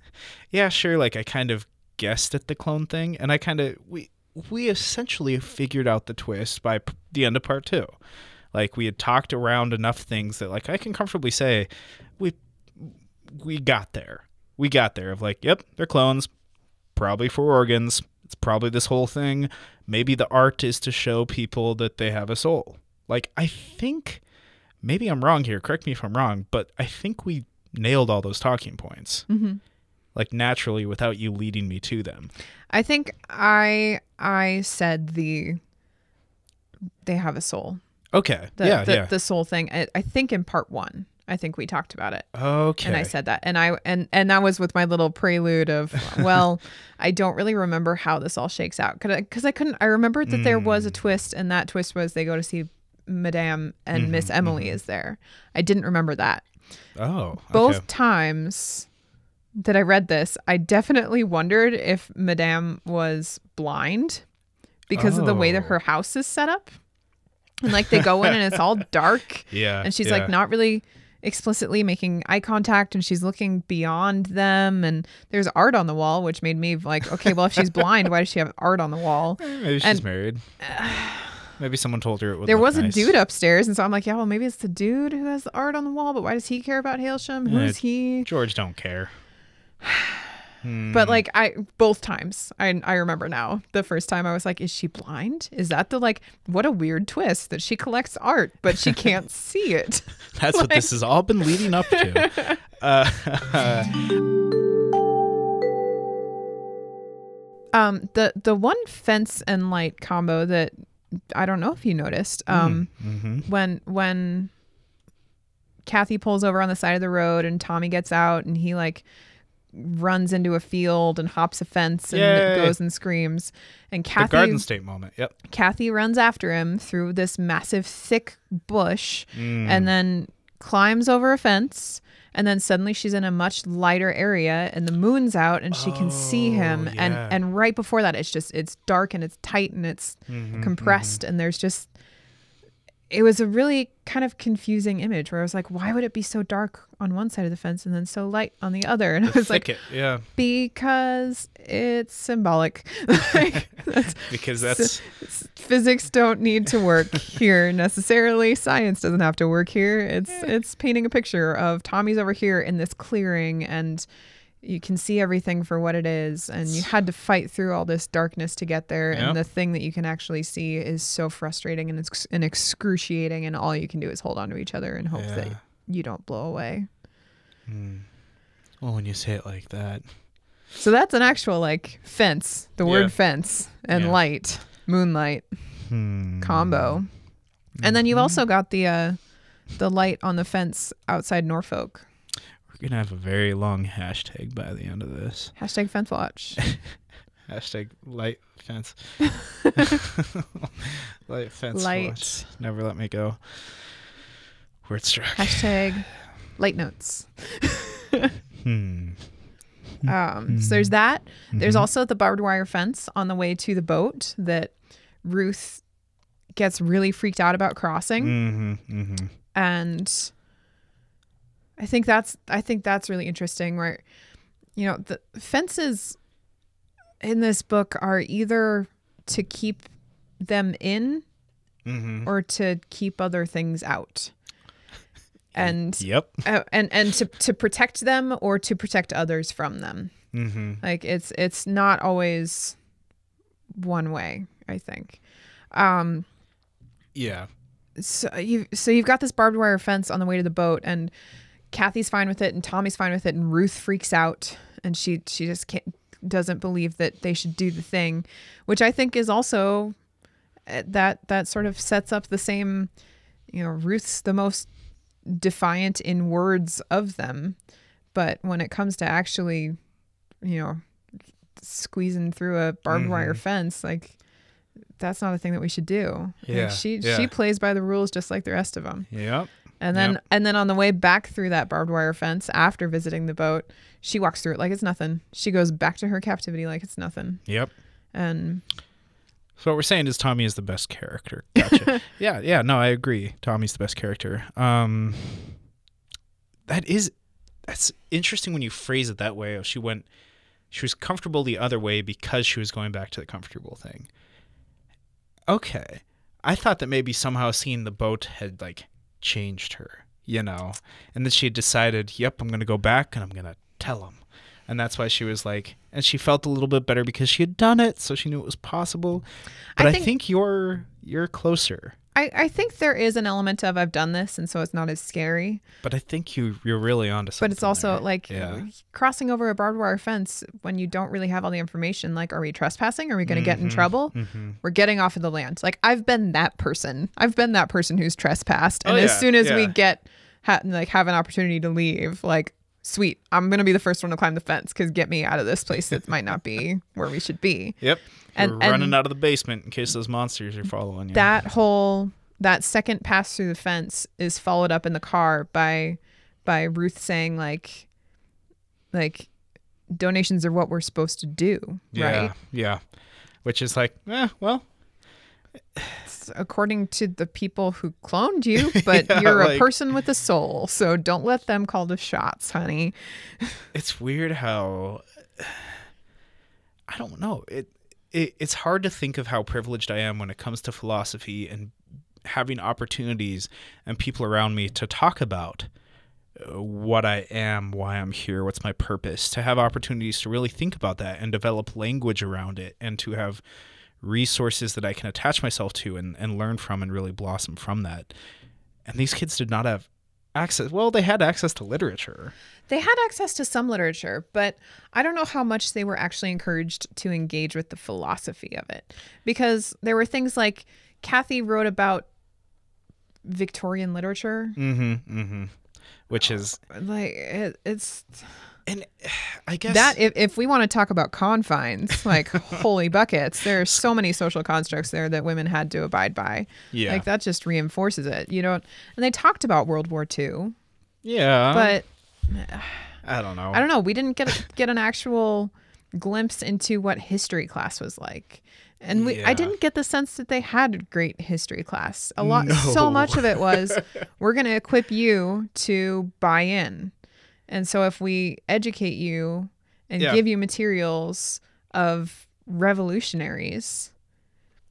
[laughs] yeah, sure like I kind of guessed at the clone thing and I kind of we we essentially figured out the twist by p- the end of part 2. Like we had talked around enough things that like I can comfortably say we we got there. We got there of like, yep, they're clones, probably for organs. It's probably this whole thing. Maybe the art is to show people that they have a soul. Like I think maybe I'm wrong here. Correct me if I'm wrong, but I think we nailed all those talking points. Mhm. Like naturally without you leading me to them. I think I I said the they have a soul. Okay. The yeah, the, yeah. the soul thing. I, I think in part 1. I think we talked about it. okay. and I said that, and I and and that was with my little prelude of, [laughs] well, I don't really remember how this all shakes out because I, couldn't. I remembered that there was a Mm. twist, and that twist was they go to see Madame and Mm-hmm, Miss Emily is there. I didn't remember that. oh. Both okay. times that I read this, I definitely wondered if Madame was blind because of the way that Oh. her house is set up, and like they go in and it's all [laughs] dark Yeah. and she's yeah. like not really explicitly making eye contact and she's looking beyond them and there's art on the wall which made me like okay well if she's [laughs] blind why does she have art on the wall Maybe she's and- married. [sighs] Maybe someone told her it would there was nice. a dude upstairs and so i'm like yeah well maybe it's the dude who has the art on the wall but why does he care about Hailsham? Yeah, who's he George don't care. [sighs] Hmm. but like i both times I, I remember now the first time i was like is she blind is that the like what a weird twist that she collects art but she can't [laughs] see it That's what this has all been leading up to. [laughs] Uh, [laughs] Um, the the one fence and light combo that I don't know if you noticed. Um, mhm. when when Kathy pulls over on the side of the road and Tommy gets out and he like runs into a field and hops a fence and Yay. goes and screams and The Kathy Garden State moment. Yep. Kathy runs after him through this massive thick bush Mm. and then climbs over a fence and then suddenly she's in a much lighter area and the moon's out and she can see him Oh, and yeah. and right before that it's just it's dark and it's tight and it's Mhm, compressed and there's just it was a really kind of confusing image where I was like why would it be so dark on one side of the fence and then so light on the other? [laughs] And I was like yeah. because it's symbolic. [laughs] Like, that's [laughs] Because that's physics don't need to work here necessarily. Science doesn't have to work here. It's it's painting a picture of tommy's over here in this clearing and you can see everything for what it is and you had to fight through all this darkness to get there and the thing that you can actually see is so frustrating and it's and excruciating and all you can do is hold on to each other and hope that you don't blow away. Well, when you say it like that, so that's an actual like fence the Yeah. word fence and Yeah. light moonlight hmm. combo. And then you've also got the uh the light on the fence outside norfolk We're gonna have a very long hashtag by the end of this. hashtag fence watch [laughs] Hashtag light fence. [laughs] light fence. Light. watch. Never let me go. Wordstruck. hashtag light notes [laughs] Hmm. Um, so there's that. There's Mhm. also the barbed wire fence on the way to the boat that Ruth gets really freaked out about crossing, Mm-hmm. Mm-hmm. and I think that's I think that's really interesting. Where you know the fences in this book are either to keep them in Mm-hmm. or to keep other things out. And Yep. uh, and and to to protect them or to protect others from them. Mm-hmm. Like it's it's not always one way, I think. Um Yeah. so you so you've got this barbed wire fence on the way to the boat and Kathy's fine with it and Tommy's fine with it and Ruth freaks out and she she just can't doesn't believe that they should do the thing, which I think is also uh, that that sort of sets up the same you know Ruth's the most defiant in words of them, but when it comes to actually you know squeezing through a barbed wire Mhm. fence like that's not a thing that we should do. Like, Yeah, she yeah. she plays by the rules just like the rest of them. Yep. And then Yep. and then on the way back through that barbed wire fence after visiting the boat, she walks through it like it's nothing. She goes back to her captivity like it's nothing. Yep. And So what we're saying is Tommy is the best character. Gotcha. [laughs] yeah, yeah, no, I agree. Tommy's the best character. Um that is that's interesting when you phrase it that way. She went she was comfortable the other way because she was going back to the comfortable thing. Okay. I thought that maybe somehow seeing the boat had like changed her, you know, and then she had decided, "Yep, I'm going to go back and I'm going to tell him." And that's why she was like, and she felt a little bit better because she had done it, so she knew it was possible. But I I think- think, you're you're closer. I, I think there is an element of I've done this and so it's not as scary. But I think you you're really onto something. But it's also there. like yeah, crossing over a barbed wire fence when you don't really have all the information. Like, are we trespassing? Are we going to get in Mhm. trouble? hmm We're getting off of the land. Like I've been that person. I've been that person who's trespassed. And Oh, as soon as we get ha- like have an opportunity to leave, like sweet, I'm gonna be the first one to climb the fence because get me out of this place that might not be [laughs] where we should be. Yep. And- You're running and- out of the basement in case those monsters are following you. That whole that second pass through the fence is followed up in the car by by Ruth saying like like donations are what we're supposed to do, yeah, right? yeah. Which is like, eh, well, according to the people who cloned you, [laughs] but Yeah, you're a like- person with a soul, so don't let them call the shots, honey. it's weird how [sighs] I don't know. It, it it's hard to think of how privileged I am when it comes to philosophy and having opportunities and people around me to talk about uh, what I am, why I'm here, what's my purpose, to have opportunities to really think about that and develop language around it and to have resources that I can attach myself to and, and learn from and really blossom from that. And these kids did not have access. Well, they had access to literature. They had access to some literature, but I don't know how much they were actually encouraged to engage with the philosophy of it. Because there were things like Kathy wrote about Victorian literature. Mm-hmm. Mm-hmm. Which is Like it, it's and [sighs] I guess that if, if we want to talk about confines, like [laughs] holy buckets, there are so many social constructs there that women had to abide by. yeah. Like that just reinforces it. You don't and they talked about World War II, yeah. but [sighs] I don't know. I don't know. We didn't get get an actual glimpse into what history class was like. And we, I didn't get the sense that they had a great history class. A lot, No. so much of it was, [laughs] we're going to equip you to buy in. And so if we educate you and Yeah. give you materials of revolutionaries,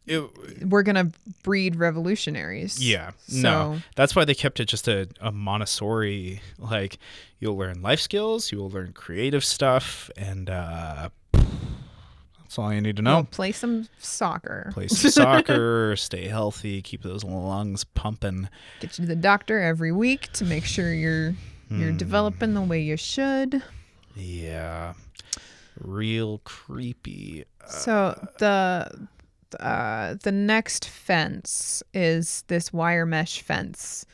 It, we're gonna breed revolutionaries. yeah, So no. That's why they kept it just a, a Montessori. Like you'll learn life skills, you will learn creative stuff, and uh, that's all you need to know. we'll play some soccer. Play [laughs] some soccer, stay healthy, keep those lungs pumping. Get you to the doctor every week to make sure you're you're Hmm. developing the way you should. Yeah, real creepy. So the uh, the next fence is this wire mesh fence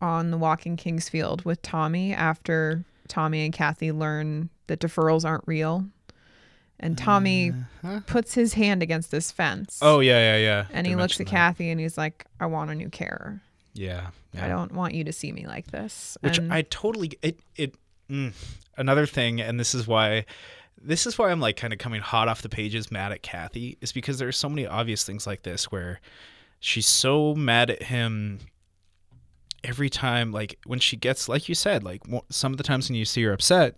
on the Walking Kingsfield with Tommy after Tommy and Kathy learn that deferrals aren't real. And Tommy Uh-huh. puts his hand against this fence. Oh yeah, yeah, yeah. and he looks at that. Kathy and he's like, I want a new carer. Yeah, yeah. I don't want you to see me like this. which And I totally it it mm, another thing, and this is why this is why I'm like kind of coming hot off the pages, mad at Kathy, is because there's so many obvious things like this where she's so mad at him every time, like when she gets, like you said, like some of the times when you see her upset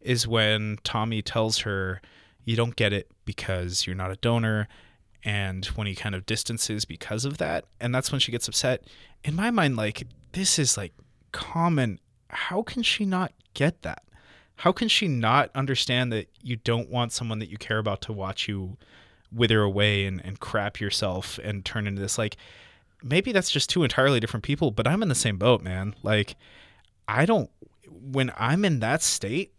is when Tommy tells her you don't get it because you're not a donor. And when he kind of distances because of that, and that's when she gets upset. In my mind, like, this is like common. How can she not get that? How can she not understand that you don't want someone that you care about to watch you wither away and, and crap yourself and turn into this? Like, maybe that's just two entirely different people, but I'm in the same boat, man. Like, I don't, when I'm in that state,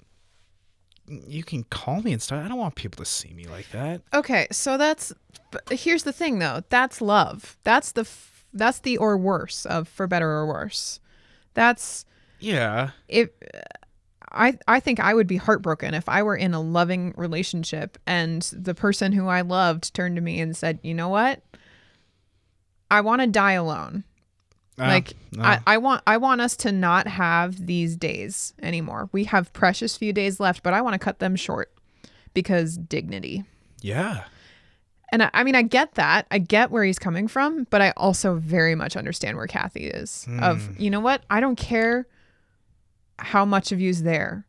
you can call me and stuff. I don't want people to see me like that. Okay, so that's but here's the thing though. That's love. That's the f- that's the or worse of for better or worse. That's Yeah. if I I think I would be heartbroken if I were in a loving relationship and the person who I loved turned to me and said, "You know what? I want to die alone. Uh, like no. I, I want I want us to not have these days anymore. We have precious few days left, but I want to cut them short because dignity." yeah. And I, I mean, I get that. I get where he's coming from, but I also very much understand where Kathy is. Of you know what? I don't care how much of you's there.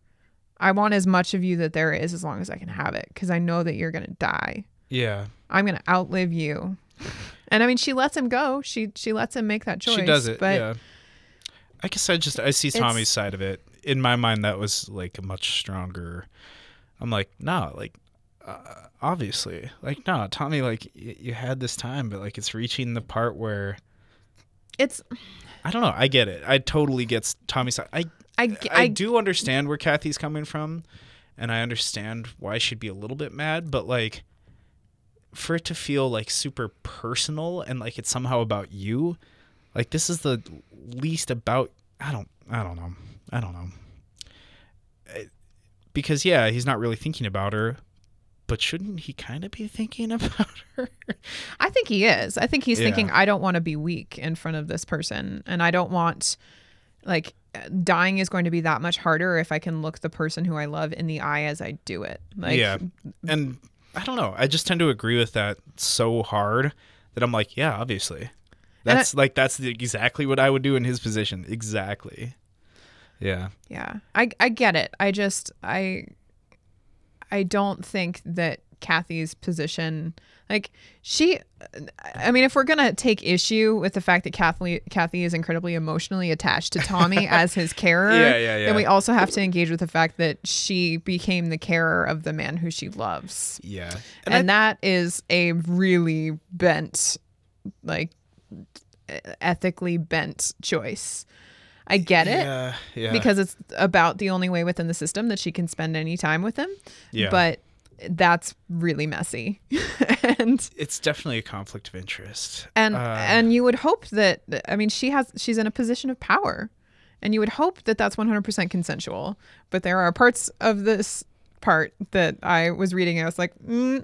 I want as much of you that there is as long as I can have it because I know that you're gonna die. Yeah. I'm gonna outlive you. [laughs] And I mean, she lets him go. She she lets him make that choice. She does it. But yeah. I guess I just I see Tommy's side of it. In my mind, that was like a much stronger. I'm like, nah, like, uh, obviously, like, nah, Tommy, like, y- you had this time, but like, it's reaching the part where it's I don't know. I get it. I totally get Tommy's side. I I I do understand where Kathy's coming from, and I understand why she'd be a little bit mad, but like for it to feel like super personal and like it's somehow about you, like this is the least about I don't I don't know. I don't know. Eh, Because yeah, he's not really thinking about her, but shouldn't he kind of be thinking [laughs] about her? I think he is. I think he's Yeah. thinking, I don't want to be weak in front of this person. And I don't want, like, dying is going to be that much harder if I can look the person who I love in the eye as I do it. Like, yeah. And I don't know. I just tend to agree with that so hard that I'm like, yeah, obviously. And I- That's like that's the, exactly what I would do in his position. Exactly. Yeah. yeah. I, I get it. I just, I, I don't think that Kathy's position, like, she, I mean, if we're gonna take issue with the fact that Kathy Kathy is incredibly emotionally attached to Tommy [laughs] as his carer, Yeah, yeah, yeah. then we also have to engage with the fact that she became the carer of the man who she loves, Yeah. and, And, that is a really bent, like, ethically bent choice. I get it yeah. Yeah. because it's about the only way within the system that she can spend any time with him. yeah. But that's really messy. [laughs] and it's definitely a conflict of interest. and Uh, and you would hope that I mean she has she's in a position of power. And you would hope that that's 100% consensual. But there are parts of this part that I was reading and I was like, mm,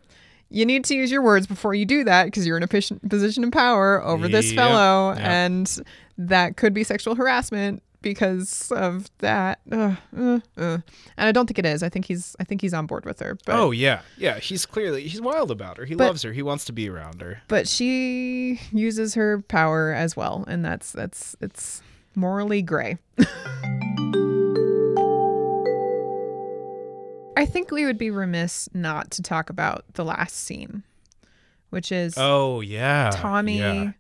you need to use your words before you do that because you're in a position of power over this Yep, fellow yep. and that could be sexual harassment because of that. Ugh, uh, uh. And I don't think it is. I think he's I think he's on board with her. But oh yeah. Yeah, he's clearly he's wild about her. He But- loves her. He wants to be around her. but she uses her power as well and that's that's it's morally gray [laughs] i think we would be remiss not to talk about the last scene which is Oh yeah. Tommy Yeah.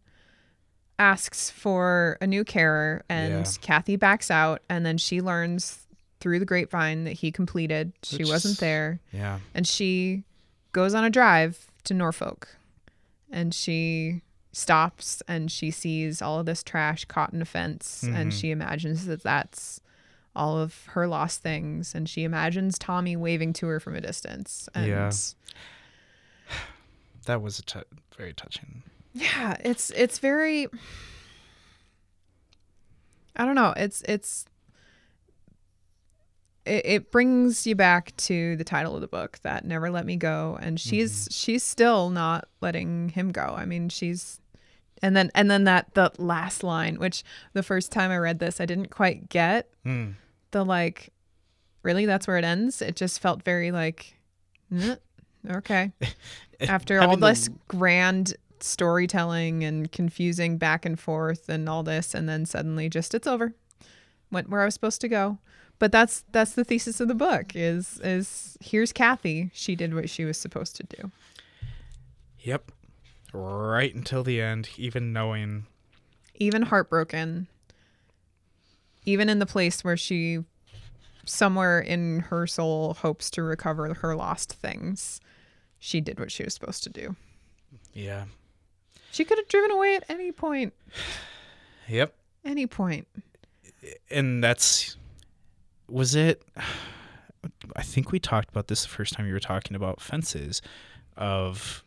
Asks for a new carer and Yeah. Kathy backs out and then she learns through the grapevine that he completed. She Which wasn't there Yeah. and she goes on a drive to Norfolk and she stops and she sees all of this trash caught in a fence and Mhm. she imagines that that's all of her lost things and she imagines Tommy waving to her from a distance and Yeah. [sighs] That was a t- very touching. Yeah it's it's very i don't know it's it's it, it brings you back to the title of the book that never let me go and she's she's still not letting him go. I mean she's and then and then that the last line which the first time i read this i didn't quite get. Hmm. the like really that's where it ends? It just felt very like "Eh, okay. [laughs] After all this grand storytelling and confusing back and forth and all this and then suddenly just it's over went where i was supposed to go but that's that's the thesis of the book is is here's kathy she did what she was supposed to do Yep. Right until the end, even knowing. even heartbroken even in the place where she somewhere in her soul hopes to recover her lost things she did what she was supposed to do Yeah. She could have driven away at any point Yep. any point. And that's. Was it. I think we talked about this the first time you were talking about fences, of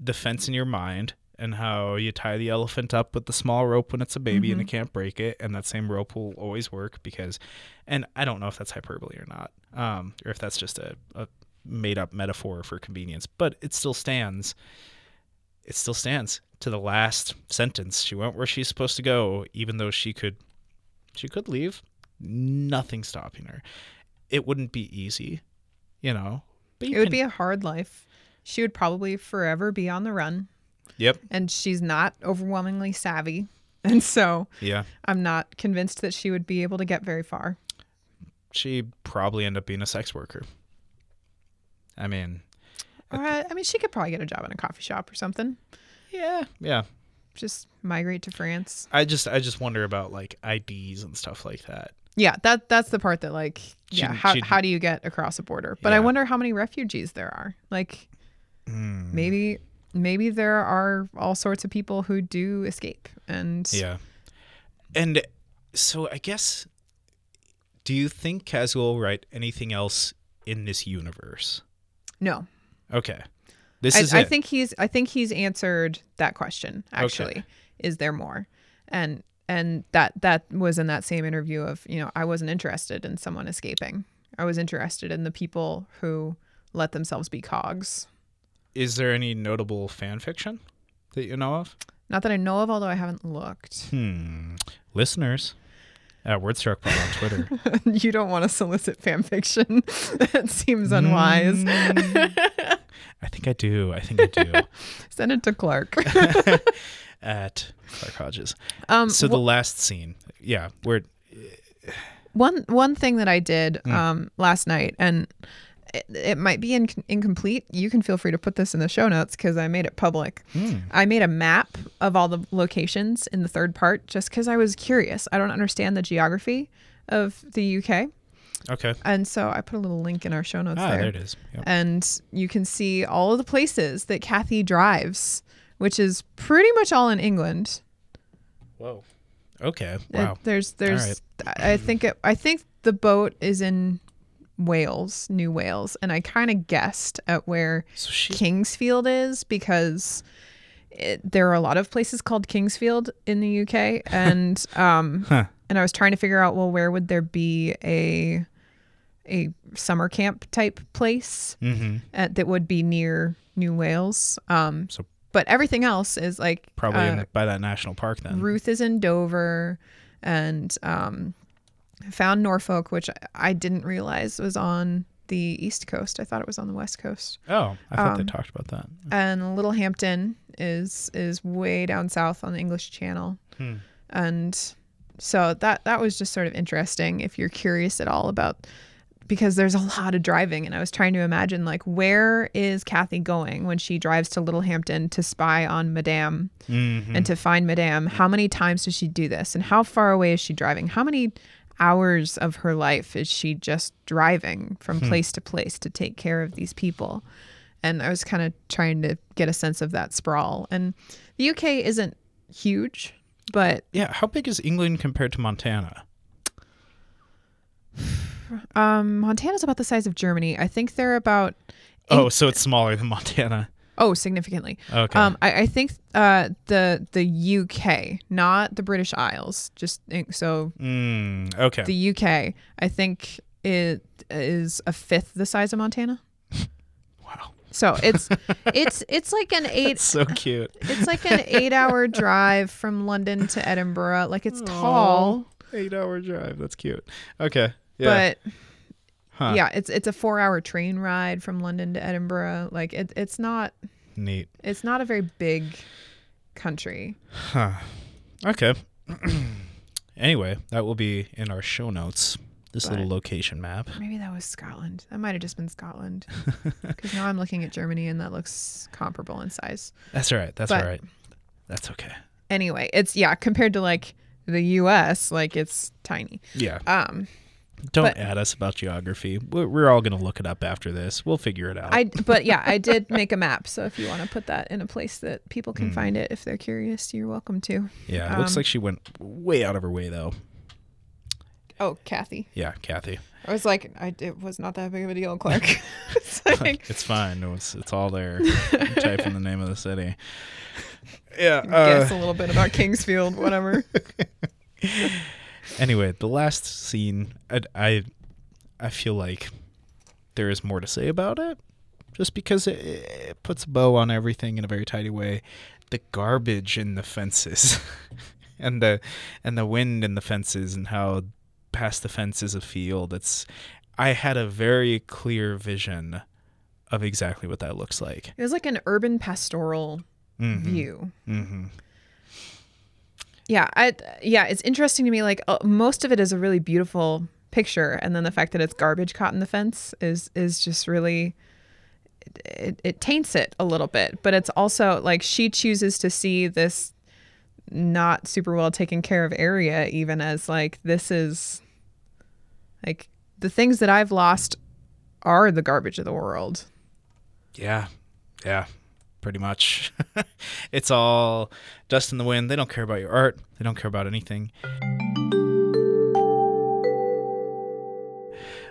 the fence in your mind and how you tie the elephant up with the small rope when it's a baby and it can't break it, and that same rope will always work because, and I don't know if that's hyperbole or not, um, or if that's just a, a made up metaphor for convenience, but it still stands. It still stands to the last sentence. She went where she's supposed to go, even though she could, she could leave. Nothing stopping her. It wouldn't be easy, you know. But you It would can- be a hard life. She would probably forever be on the run, Yep. and she's not overwhelmingly savvy. [laughs] And so Yeah. I'm not convinced that she would be able to get very far. She'd probably end up being a sex worker. I mean, Or, uh, I mean, she could probably get a job in a coffee shop or something. yeah, yeah. Just migrate to France. I just I just wonder about like IDs and stuff like that. Yeah, that that's the part that like yeah, She'd- how she'd- how do you get across a border? But I Yeah. wonder how many refugees there are. Like Hmm. maybe maybe there are all sorts of people who do escape and Yeah. And so I guess do you think Kaz will write anything else in this universe? no. Okay. This I, is I it. think he's I think he's answered that question actually. Is there more? And and that that was in that same interview of, you know, I wasn't interested in someone escaping. I was interested in the people who let themselves be cogs. is there any notable fan fiction that you know of? Not that I know of, although I haven't looked. Hmm. Listeners at WordStruckPod on Twitter. [laughs] you don't want to solicit fan fiction. [laughs] that seems unwise. Mm, I think I do. I think I do. [laughs] Send it to Clark. at Clark Hodges. Um, So the last scene, yeah, where one one thing that I did Hmm. um, last night, and it, it might be in, incomplete. You can feel free to put this in the show notes because I made it public. Hmm. I made a map of all the locations in the third part just because I was curious. I don't understand the geography of the UK, okay, and so I put a little link in our show notes ah, there. there it is. Yep. and you can see all of the places that Kathy drives, which is pretty much all in England. Whoa. Okay. Wow. there's there's I think it, I think the boat is in Wales, New Wales, and I kind of guessed at where So she. Kingsfield is because it, there are a lot of places called Kingsfield in the UK, [laughs] and um, Huh. and I was trying to figure out well where would there be a a summer camp type place Mm-hmm. uh, that would be near New Wales. Um, So but everything else is like probably uh, the, by that national park then. Ruth is in Dover, and um, found Norfolk, which I- didn't realize was on the East Coast. I thought it was on the West Coast. oh, I thought they um, talked about that. And Littlehampton is is way down south on the English Channel, Hmm. and so that that was just sort of interesting if you're curious at all about because there's a lot of driving and I was trying to imagine like where is Kathy going when she drives to Littlehampton to spy on Madame Mhm. and to find Madame? How many times does she do this? And how far away is she driving? How many hours of her life is she just driving from place to place to take care of these people? And I was kind of trying to get a sense of that sprawl. And the UK isn't huge, but yeah, how big is England compared to Montana? [sighs] um, Montana's about the size of Germany. I think they're about Oh, so it's smaller than Montana. Oh, significantly. Okay. Um, I, I think uh, the the UK, not the British Isles. Just in- so Mm, okay. the UK, I think it is a fifth the size of Montana. [laughs] wow. So it's [laughs] it's it's like an eight. So cute. [laughs] It's like an eight-hour drive from London to Edinburgh. Like it's tall, Eight hour drive. That's cute. Okay. Yeah. but huh. yeah, it's it's a four-hour train ride from London to Edinburgh. Like it, it's not Neat. it's not a very big country. Huh. Okay. [clears throat] anyway, that will be in our show notes. This little location map. Maybe that was Scotland. That might have just been Scotland. [laughs] Because now I'm looking at Germany and that looks comparable in size. That's all right. That's But- all right. That's okay. Anyway, it's yeah, compared to like the US, like it's tiny. Yeah. Um Don't but- add us about geography. We're, we're all going to look it up after this. We'll figure it out. I [laughs] but yeah, I did make a map. So if you want to put that in a place that people can Mm. find it if they're curious, you're welcome to. yeah. It looks um, like she went way out of her way, though. Oh, Kathy. Yeah, Kathy. I was like, I it was not that big of a deal, [laughs] Clark. [laughs] it's like It's fine. It's it's all there. Type in the name of the city. Yeah. guess Uh, a little bit about Kingsfield, whatever. Anyway, the last scene, I, I I feel like there is more to say about it, just because it, it puts a bow on everything in a very tidy way. The garbage in the fences, [laughs] and the and the wind in the fences, and how past the fence is a field. It's I had a very clear vision of exactly what that looks like. It was like an urban pastoral Mhm. view. Mm-hmm. Yeah, I yeah, it's interesting to me. Like uh, most of it is a really beautiful picture, and then the fact that it's garbage caught in the fence is is just really it, it, it taints it a little bit. But it's also like she chooses to see this not super well taken care of area, even as like this is like the things that I've lost are the garbage of the world. Yeah. Yeah. Pretty much. [laughs] it's all dust in the wind. They don't care about your art. They don't care about anything.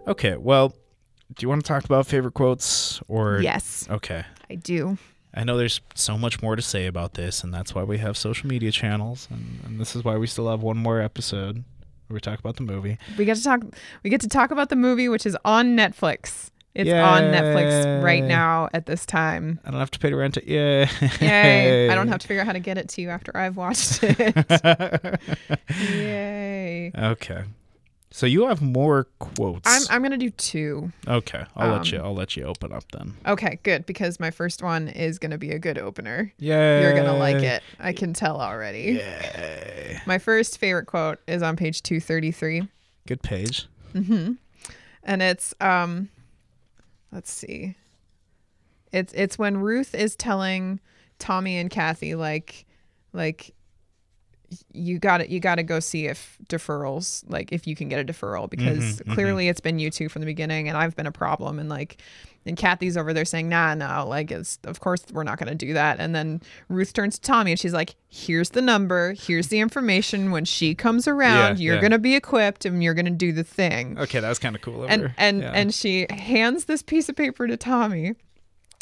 Okay, well, do you want to talk about favorite quotes or Yes, Okay. I do. I know there's so much more to say about this, and that's why we have social media channels, and, and this is why we still have one more episode where we talk about the movie. We get to talk. We get to talk about the movie, which is on Netflix. It's on Netflix right now at this time. I don't have to pay to rent it. Yay! Yay! I don't have to [laughs] figure out how to get it to you after I've watched it. [laughs] Yay! okay. So you have more quotes. I'm I'm gonna do two. okay. I'll let um, you. I'll let you open up then. Okay, good because my first one is gonna be a good opener. Yay! You're gonna like it. I can tell already. Yay! My first favorite quote is on page 233. Good page. Mm-hmm. And it's um let's see. It's it's when Ruth is telling Tommy and Kathy like like you got to you got to go see if deferrals like if you can get a deferral because Mhm, mhm. clearly it's been you two from the beginning and I've been a problem and like and Kathy's over there saying nah no like it's of course we're not going to do that and then Ruth turns to Tommy and she's like here's the number here's the information when she comes around Yeah, you're yeah. going to be equipped and you're going to do the thing Okay, that was kind of cool. And her. and Yeah. and she hands this piece of paper to Tommy.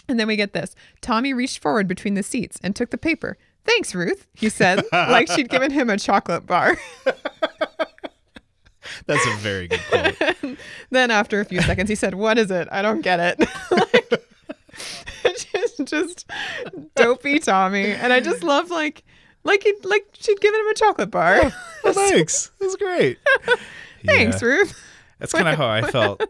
And then we get this. Tommy reached forward between the seats and took the paper. Thanks, Ruth, he said, like she'd given him a chocolate bar. [laughs] that's a very good quote. [laughs] then after a few seconds he said, "What is it? I don't get it." [laughs] like, just just dopey Tommy. And I just love like like he like she'd given him a chocolate bar. Well, thanks. That's great. Thanks, Yeah. Ruth. That's kind of how I felt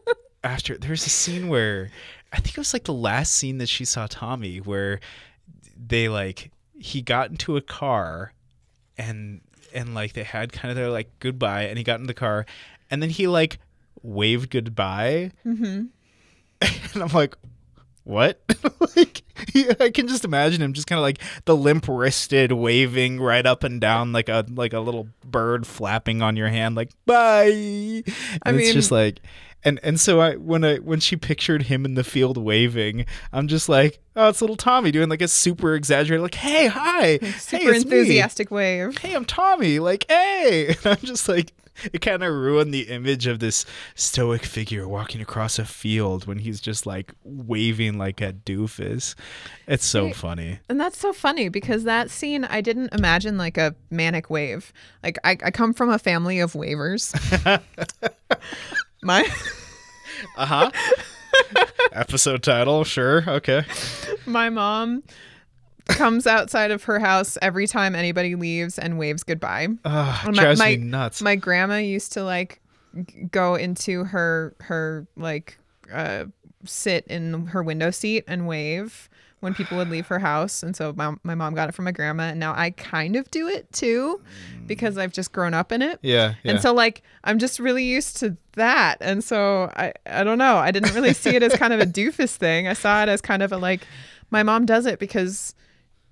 after. There's a scene where I think it was like the last scene that she saw Tommy, where they like he got into a car, and and like they had kind of their like goodbye, and he got in the car, and then he like waved goodbye. Mm-hmm. [laughs] And I'm like, what? [laughs] like, yeah, I can just imagine him just kind of like the limp wristed waving right up and down like a like a little bird flapping on your hand, like bye. And I it's mean- just like. And and so I when I when she pictured him in the field waving, I'm just like, oh, it's little Tommy doing like a super exaggerated, like, hey, hi, hey, Super me enthusiastic wave. hey, I'm Tommy. Like, hey. And [laughs] I'm just like, it kind of ruined the image of this stoic figure walking across a field when he's just like waving like a doofus. It's so See, funny. And that's so funny because that scene, I didn't imagine like a manic wave. Like, I, I come from a family of wavers. [laughs] My Uh huh. [laughs] Episode title, sure. Okay. my mom comes outside of her house every time anybody leaves and waves goodbye. Uh, My- drives my- me nuts. My grandma used to like go into her her like uh sit in her window seat and wave when people would leave her house and so my, my mom got it from my grandma and now I kind of do it too because I've just grown up in it. yeah. Yeah. And so like I'm just really used to that. And so I I don't know. I didn't really see it as kind of a [laughs] doofus thing. I saw it as kind of a like my mom does it because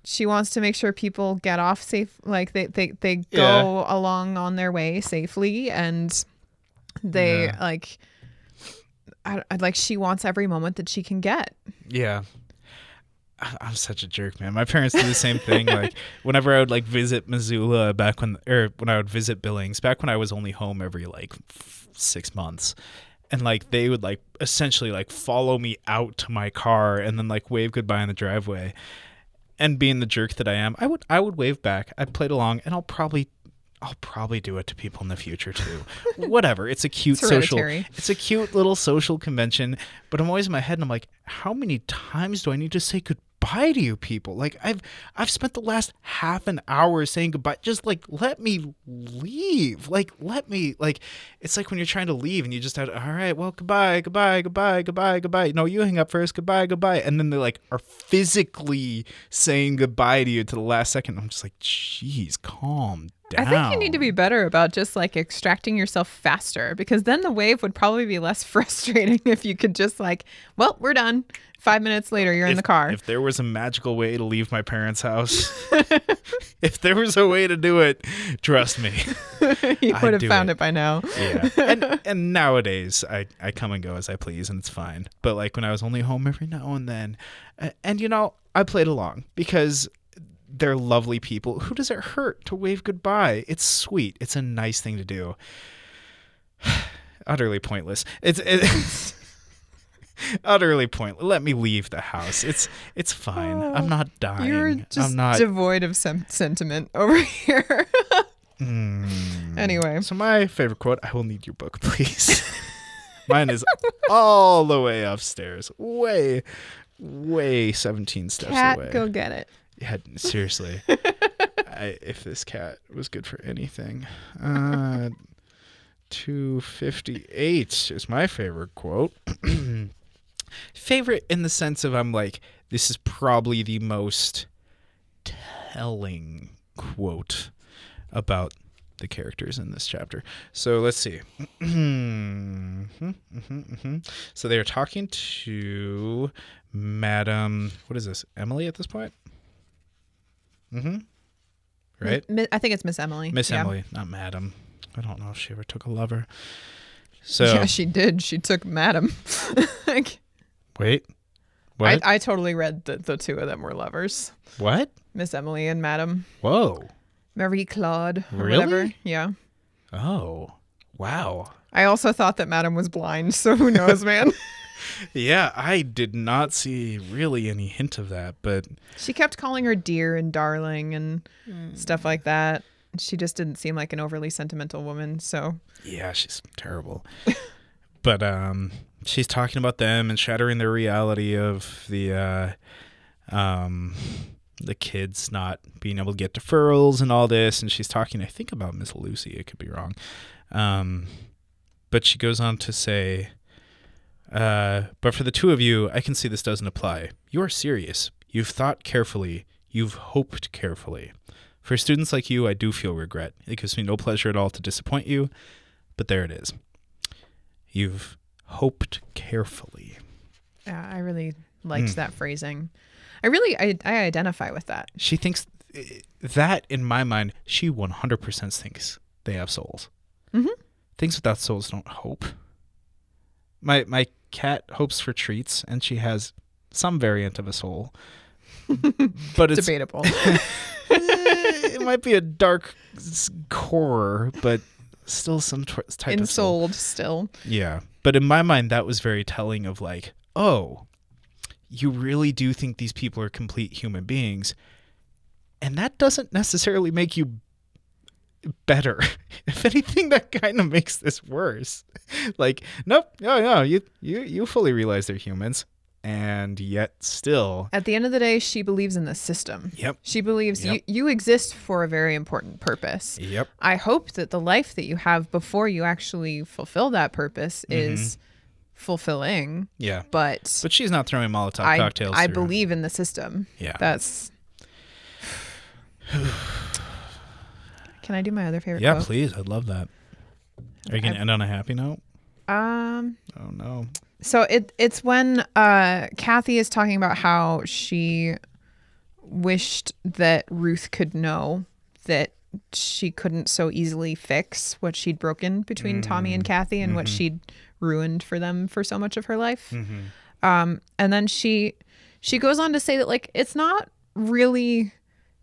she wants to make sure people get off safe like they they, they go along on their way safely and they Yeah. like I, I like she wants every moment that she can get. Yeah. I- I'm such a jerk, man. My parents do the same thing. Like [laughs] whenever I would like visit Missoula back when, or when I would visit Billings, back when I was only home every like f- six months, and like they would like essentially like follow me out to my car and then like wave goodbye in the driveway. And being the jerk that I am, I would I would wave back. I played along, and I'll probably I'll probably do it to people in the future too. [laughs] Whatever. It's a cute It's social. It's a cute little social convention. But I'm always in my head, and I'm like, how many times do I need to say goodbye to you people? Like I've I've spent the last half an hour saying goodbye. Just like let me leave. Like let me like. It's like when you're trying to leave and you just have all right. Well, goodbye, goodbye, goodbye, goodbye, goodbye. No, you hang up first. Goodbye, goodbye. And then they like are physically saying goodbye to you to the last second. I'm just like, jeez, calm down. I think you need to be better about just like extracting yourself faster because then the wave would probably be less [laughs] frustrating if you could just like, well, we're done. Five minutes later, you're in the car. If there was a magical way to leave my parents' house, [laughs] [laughs] if there was a way to do it, trust me. you I'd have found it. it. by now. Yeah. And and nowadays I, I come and go as I please and it's fine. But like when I was only home every now and then uh, and you know, I played along because they're lovely people. Who does it hurt to wave goodbye? It's sweet. It's a nice thing to do. [sighs] Utterly pointless. It's it's [laughs] utterly pointless. Let me leave the house. It's it's fine. I'm not dying. You're just I'm not devoid of sem- sentiment over [laughs] here. Mm. anyway, So my favorite quote, I will need your book, please. [laughs] Mine is all the way upstairs. Way, way 17 steps cat, away. go get it. Yeah, [laughs] seriously. I, if this cat was good for anything. Uh, 258 is my favorite quote. [clears throat] favorite in the sense of I'm like, this is probably the most telling quote about the characters in this chapter. So let's see. Mhm, mhm, mhm. so they are talking to Madam, what is this? Emily at this point? Mm-hmm. Right? I think it's Miss Emily. Miss Yeah. Emily, not Madam. I don't know if she ever took a lover. So Yeah, she did. She took Madam. [laughs] like, wait, what? I, I totally read that the two of them were lovers. what? Miss Emily and Madam Whoa! Marie Claude. Really? Whatever. Yeah. Oh, wow. I also thought that Madam was blind, so who knows, man? [laughs] Yeah, I did not see really any hint of that, but she kept calling her dear and darling and stuff like that. She just didn't seem like an overly sentimental woman. So yeah, she's terrible. [laughs] but um, she's talking about them and shattering the reality of the uh, um, the kids not being able to get deferrals and all this. And she's talking, I think, about Miss Lucy. It could be wrong. Um, but she goes on to say, uh, but for the two of you, I can see this doesn't apply. You are serious. You've thought carefully. You've hoped carefully. For students like you, I do feel regret. It gives me no pleasure at all to disappoint you, but there it is. You've hoped carefully. Yeah, I really liked Mm. that phrasing. I really I, I identify with that. She thinks that, in my mind, she 100% thinks they have souls. Mhm. Things without souls don't hope. My my cat hopes for treats, and she has some variant of a soul, [laughs] but it's Debatable. [laughs] Eh, it might be a dark core, but still some tw- type of soul. Still. Yeah, but in my mind, that was very telling of like, oh, you really do think these people are complete human beings, and that doesn't necessarily make you better. if anything, that kind of makes this worse. like, nope, no, no, you you you fully realize they're humans, and yet still, At the end of the day, she believes in the system. yep, She believes Yep. you, you exist for a very important purpose. yep, I hope that the life that you have before you actually fulfill that purpose is fulfilling, yeah. but, But she's not throwing Molotov I, cocktails. I believe in the system. Yeah. That's. Can I do my other favorite yeah, quote? please. I'd love that. Are you gonna I- end on a happy note? Um, Oh no. so it it's when uh Kathy is talking about how she wished that Ruth could know that she couldn't so easily fix what she'd broken between Tommy and Kathy and what she'd ruined for them for so much of her life. Mm-hmm. Um and then she she goes on to say that like it's not really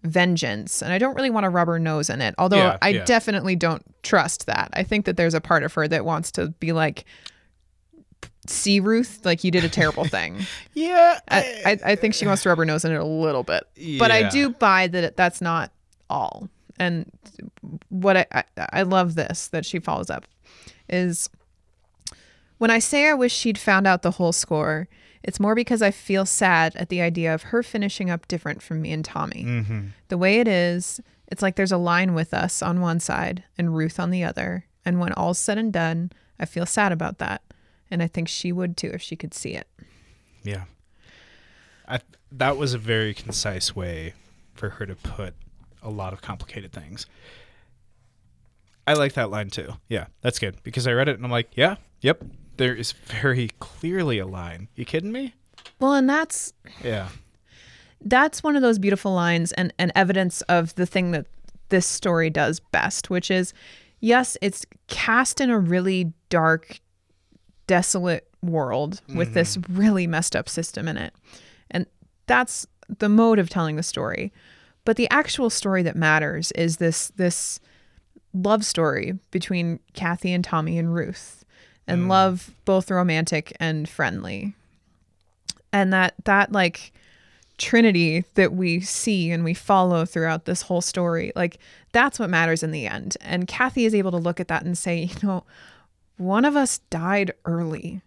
vengeance and I don't really want to rub her nose in it. Although Yeah, I yeah. definitely don't trust that. I think that there's a part of her that wants to be like see Ruth like you did a terrible [laughs] thing. Yeah. I, I, I think she wants to rub her nose in it a little bit. But I do buy that that's not all. And what I, I I love this that she follows up is when I say I wish she'd found out the whole score, it's more because I feel sad at the idea of her finishing up different from me and Tommy. Mm-hmm. The way it is, it's like there's a line with us on one side and Ruth on the other. And when all's said and done, I feel sad about that. And I think she would too if she could see it. Yeah. I that was a very concise way for her to put a lot of complicated things. I like that line too. Yeah, that's good because I read it and I'm like, yeah, yep. There is very clearly a line. You kidding me? Well, and that's Yeah. that's one of those beautiful lines and, and evidence of the thing that this story does best, which is yes, it's cast in a really dark, desolate world with this mm-hmm. really messed up system in it. And that's the mode of telling the story. But the actual story that matters is this this love story between Kathy and Tommy and Ruth. And mm. love both romantic and friendly. And that that like trinity that we see and we follow throughout this whole story like that's what matters in the end and kathy is able to look at that and say you know one of us died early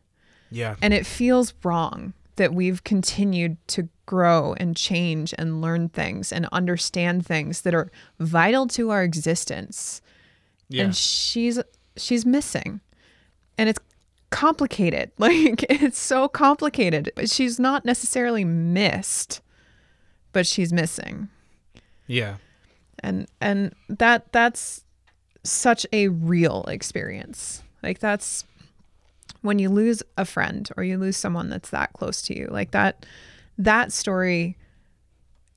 Yeah. and it feels wrong that we've continued to grow and change and learn things and understand things that are vital to our existence Yeah. and she's she's missing and it's complicated. [laughs] Like it's so complicated. But she's not necessarily missed but she's missing. Yeah. and and that that's such a real experience. Like that's when you lose a friend or you lose someone that's that close to you like that that story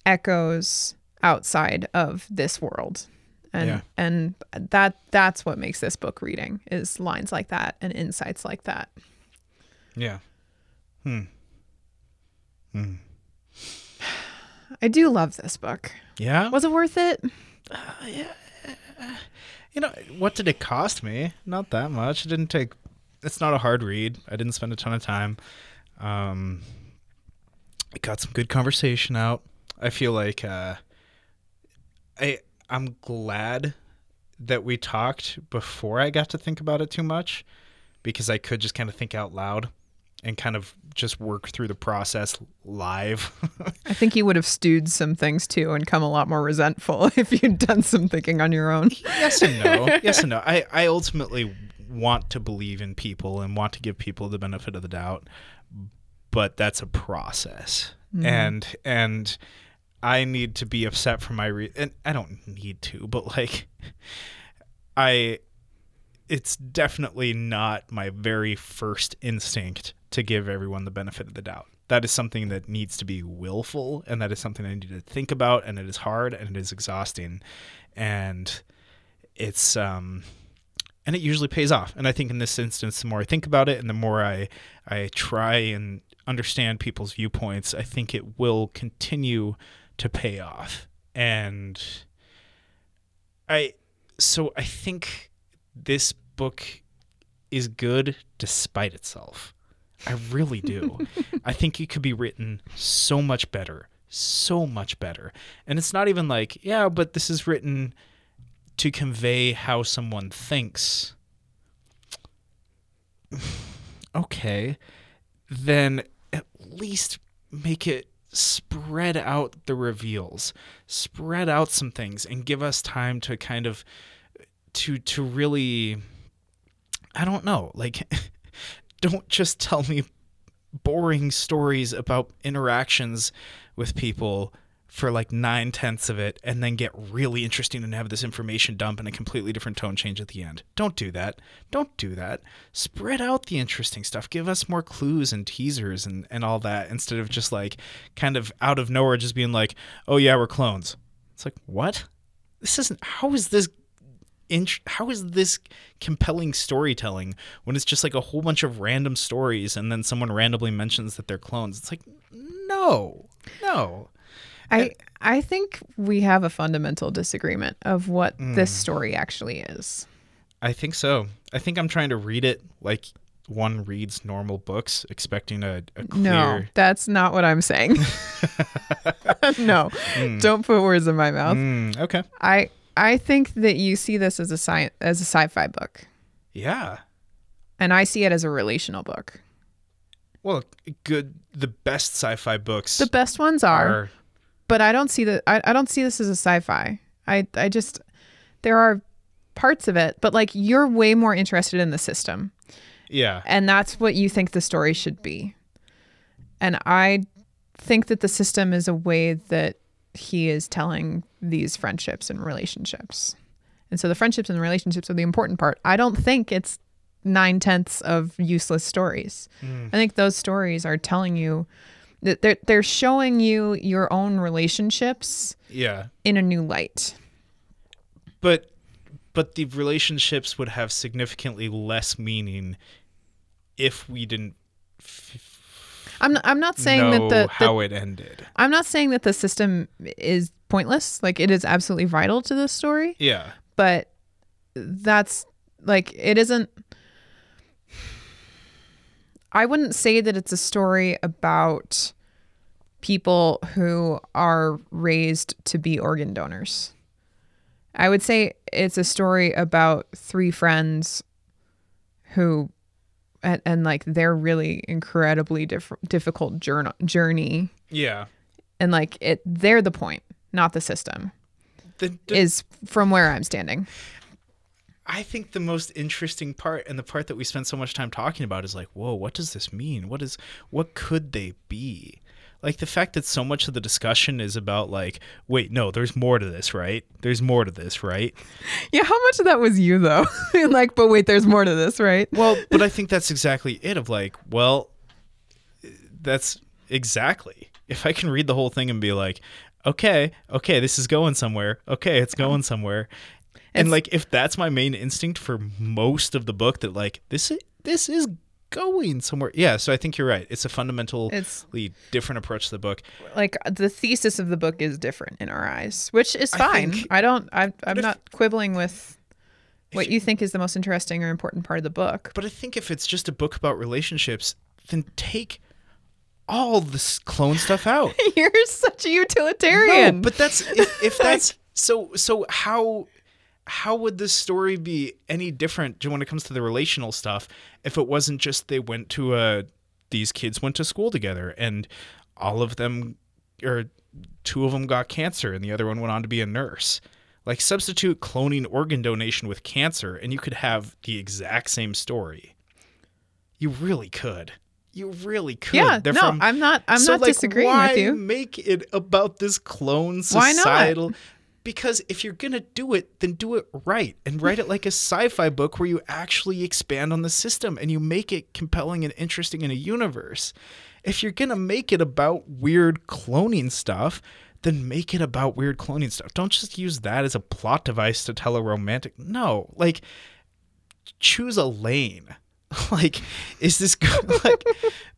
echoes outside of this world and Yeah. and that that's what makes this book reading is lines like that and insights like that Yeah. Hmm. Hmm. [sighs] i do love this book Yeah. was it worth it Yeah. You know, what did it cost me? Not that much. It didn't take. It's not a hard read. I didn't spend a ton of time. Um, it got some good conversation out. I feel like uh, I I'm glad that we talked before I got to think about it too much, because I could just kind of think out loud and kind of just work through the process live. [laughs] i think you would have stewed some things too and come a lot more resentful [laughs] if you'd done some thinking on your own yes and no. [laughs] Yes and no. I, I ultimately want to believe in people and want to give people the benefit of the doubt, but that's a process. Mm-hmm. And and I need to be upset for my re- and I don't need to, but like [laughs] I it's definitely not my very first instinct to give everyone the benefit of the doubt. That is something that needs to be willful, and that is something I need to think about, and it is hard and it is exhausting, and it's um, and it usually pays off. And I think in this instance, the more I think about it, and the more I I try and understand people's viewpoints, I think it will continue to pay off. And I so I think this book is good despite itself. I really do. [laughs] I think it could be written so much better, so much better. And it's not even like, yeah, but this is written to convey how someone thinks. [sighs] okay. Then at least make it spread out the reveals, spread out some things and give us time to kind of to to really I don't know, like [laughs] don't just tell me boring stories about interactions with people for like nine tenths of it and then get really interesting and have this information dump and a completely different tone change at the end. Don't do that. Don't do that. Spread out the interesting stuff. Give us more clues and teasers and, and all that instead of just like kind of out of nowhere just being like, oh yeah, we're clones. It's like, what? This isn't, how is this how is this compelling storytelling when it's just like a whole bunch of random stories and then someone randomly mentions that they're clones? It's like, no, no. I I think we have a fundamental disagreement of what this story actually is. I think so. I think I'm trying to read it like one reads normal books, expecting a, a clear. No, that's not what I'm saying. [laughs] [laughs] no, don't put words in my mouth. Mm, okay. I I think that you see this as a sci- as a sci-fi book, Yeah. and I see it as a relational book. Well, good. The best sci-fi books The best ones are, are. But I don't see that. I, I don't see this as a sci-fi. I I just there are parts of it, but like you're way more interested in the system. Yeah. and that's what you think the story should be. And I think that the system is a way that he is telling these friendships and relationships. And so the friendships and relationships are the important part. I don't think it's nine tenths of useless stories. Hmm. I think those stories are telling you they're they're showing you your own relationships Yeah. in a new light. But but the relationships would have significantly less meaning if we didn't I'm not, I'm not saying know that the, the how it ended. I'm not saying that the system is pointless. Like it is absolutely vital to this story, Yeah. but that's like it isn't I wouldn't say that it's a story about people who are raised to be organ donors. I would say it's a story about three friends who and, and like their really incredibly diff- difficult journey journey Yeah. and like it they're the point not the system The, the, is from where i'm standing I think the most interesting part and the part that we spend so much time talking about is like, whoa, what does this mean? What is what could they be? Like the fact that so much of the discussion is about like, wait, no, there's more to this, right? There's more to this, right? [laughs] yeah how much of that was you though [laughs] like but wait there's more to this right Well, but I [laughs] think that's exactly it of like, well, that's exactly. If I can read the whole thing and be like, okay, okay, this is going somewhere. Okay, it's going somewhere. And like if that's my main instinct for most of the book that like this is this is going somewhere. Yeah, so I think you're right. It's a fundamentally it's different approach to the book. like the thesis of the book is different in our eyes which is fine i, think- don't I, i'm if- not quibbling with what you- you think is the most interesting or important part of the book But I think if it's just a book about relationships, then take all this clone stuff out. [laughs] you're such a utilitarian No, but that's if, if [laughs] that's so. So how how would this story be any different when it comes to the relational stuff if it wasn't just they went to a these kids went to school together and all of them or two of them got cancer and the other one went on to be a nurse. Like substitute cloning organ donation with cancer and you could have the exact same story. You really could. You really could. yeah They're no from- i'm not i'm so, not like, disagreeing why with you Make it about this clone Why not? Because if you're going to do it, then do it right and write it like a sci fi book where you actually expand on the system and you make it compelling and interesting in a universe. If you're going to make it about weird cloning stuff, then make it about weird cloning stuff. Don't just use that as a plot device to tell a romantic. No, like choose a lane. [laughs] like, is this [laughs] like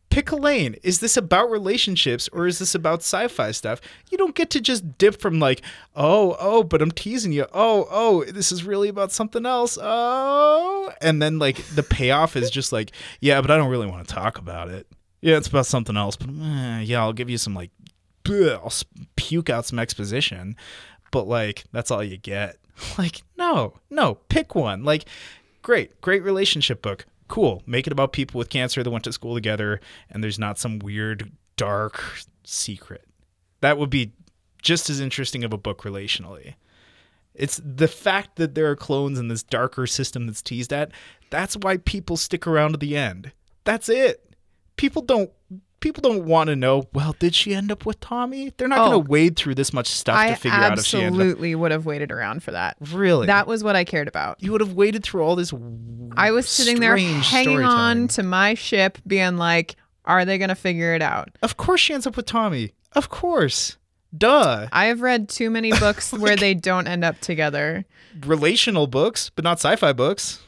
pick a lane? Is this about relationships or is this about sci-fi stuff? You don't get to just dip from like, oh, oh, but I'm teasing you. Oh, oh, this is really about something else. Oh, and then like the payoff is just like, yeah, but I don't really want to talk about it. Yeah, it's about something else, but eh, yeah, I'll give you some like, bleh, I'll puke out some exposition, but like that's all you get. [laughs] Like, no, no, pick one. Like, great, great relationship book. Cool. Make it about people with cancer that went to school together and there's not some weird, dark secret. That would be just as interesting of a book relationally. It's the fact that there are clones in this darker system that's teased at. That's why people stick around to the end. That's it. People don't people don't want to know, well, did she end up with Tommy? They're not Oh. going to wade through this much stuff I to figure out if she ended up. absolutely would have waited around for that. Really? That was what I cared about. you would have waded through all this I was sitting there hanging on to my ship, being like, are they going to figure it out? Of course she ends up with Tommy. Of course. Duh. I have read too many [laughs] books where they don't end up together. Relational books, but not sci-fi books.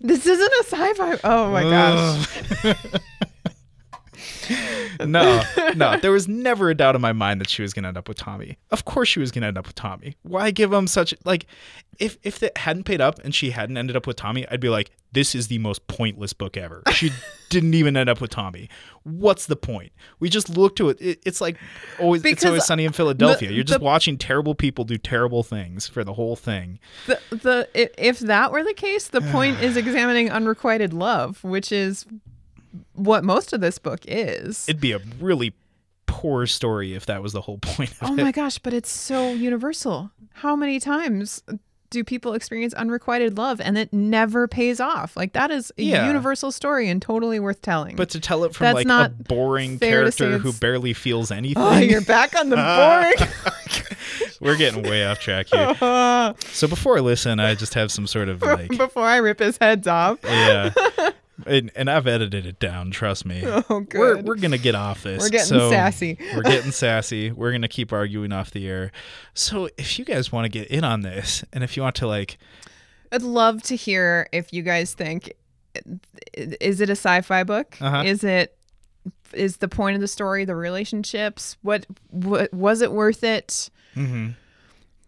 This isn't a sci fi. Oh my gosh. [laughs] [laughs] no, no. There was never a doubt in my mind that she was going to end up with Tommy. Of course, she was going to end up with Tommy. Why give him such like? If if it hadn't paid up and she hadn't ended up with Tommy, I'd be like, this is the most pointless book ever. She [laughs] didn't even end up with Tommy. What's the point? We just look to it. it it's like always. it's Because always sunny in Philadelphia. the- You're just the- watching terrible people do terrible things for the whole thing. The, the if that were the case, the point [sighs] is examining unrequited love, which is what most of this book is. It'd be a really poor story if that was the whole [laughs] point of oh it. my gosh, but it's so universal. How many times do people experience unrequited love and it never pays off? Like that is a Yeah. universal story and totally worth telling. But to tell it from That's like a boring fair to say character who barely feels [laughs] oh, anything. oh, you're back on the [laughs] boring. We're getting way off track here. So before I listen, I just have some sort of like Before I rip his heads off. yeah. And, and I've edited it down, trust me. [laughs] Oh, We're good. we're gonna get off this. We're getting So, sassy. We're getting sassy. We're gonna keep arguing off the air. So if you guys want to get in on this, and if you want to like, I'd love to hear if you guys think is it a sci-fi book? Uh-huh. Is it is the point of the story the relationships? What what was it worth it? mhm.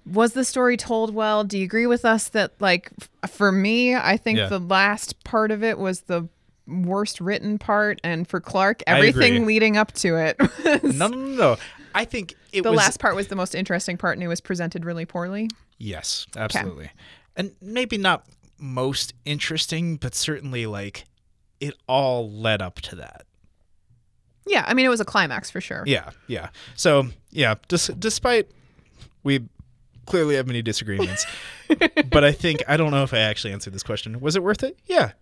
Was the story told well? Do you agree with us that like f- for me, I think Yeah. the last part of it was the worst written part and for Clark everything leading up to it [laughs] was no, no, no, no. I think it the was last part was the most interesting part and it was presented really poorly. Yes, absolutely. And maybe not most interesting, but certainly like it all led up to that. Yeah, I mean it was a climax for sure. Yeah, yeah. So, yeah, dis- despite we clearly have many disagreements, but I think I don't know if I actually answered this question. Was it worth it? Yeah.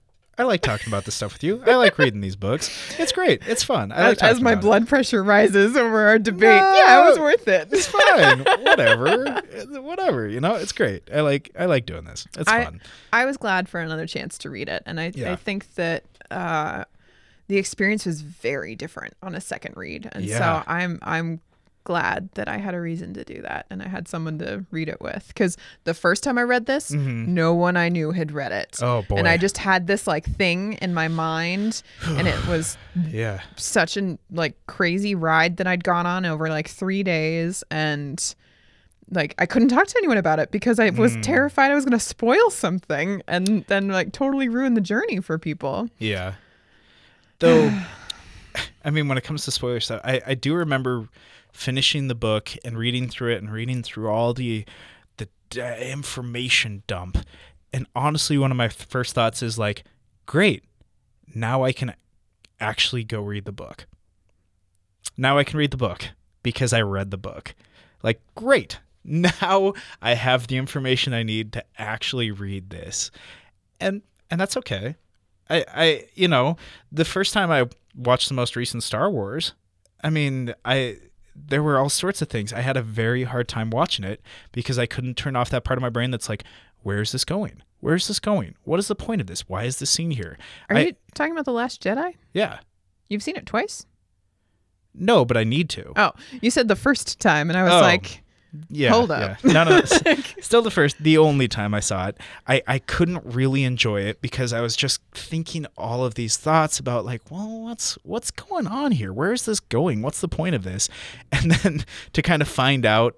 I like talking about this stuff with you. I like reading these books. It's great. It's fun. I like as, as my about it. blood pressure rises over our debate. Yeah, it was worth it. It's fine. [laughs] Whatever. Whatever. You know, it's great. I like I like doing this. It's I, fun. I was glad for another chance to read it, and I, Yeah. I think that uh, the experience was very different on a second read, and Yeah. so I'm I'm glad that I had a reason to do that, and I had someone to read it with. Because the first time I read this, no one I knew had read it. Mm-hmm. Oh, boy. And I just had this like thing in my mind, and it was [sighs] Yeah. such an like crazy ride that I'd gone on over like three days and like I couldn't talk to anyone about it because I was terrified I was gonna spoil something and then like totally ruin the journey for people. Yeah. [sighs] Though, I mean, when it comes to spoiler stuff, I, I do remember finishing the book and reading through it and reading through all the the information dump. And honestly, one of my first thoughts is like, great, now I can actually go read the book. Now I can read the book because I read the book. Like, great. [laughs] Now I have the information I need to actually read this. And and that's okay. I, I, you know, the first time I watched the most recent Star Wars, I mean, I there were all sorts of things. I had a very hard time watching it because I couldn't turn off that part of my brain that's like, where's this going? Where's this going? What is the point of this? Why is this scene here? Are I- you talking about The Last Jedi? Yeah. You've seen it twice? No, but I need to. Oh, you said the first time, and I was Oh. like, Yeah. Hold up. Yeah. No, no, no. [laughs] Still the first, the only time I saw it. I, I couldn't really enjoy it because I was just thinking all of these thoughts about like, well, what's what's going on here? Where is this going? What's the point of this? [laughs] And then to kind of find out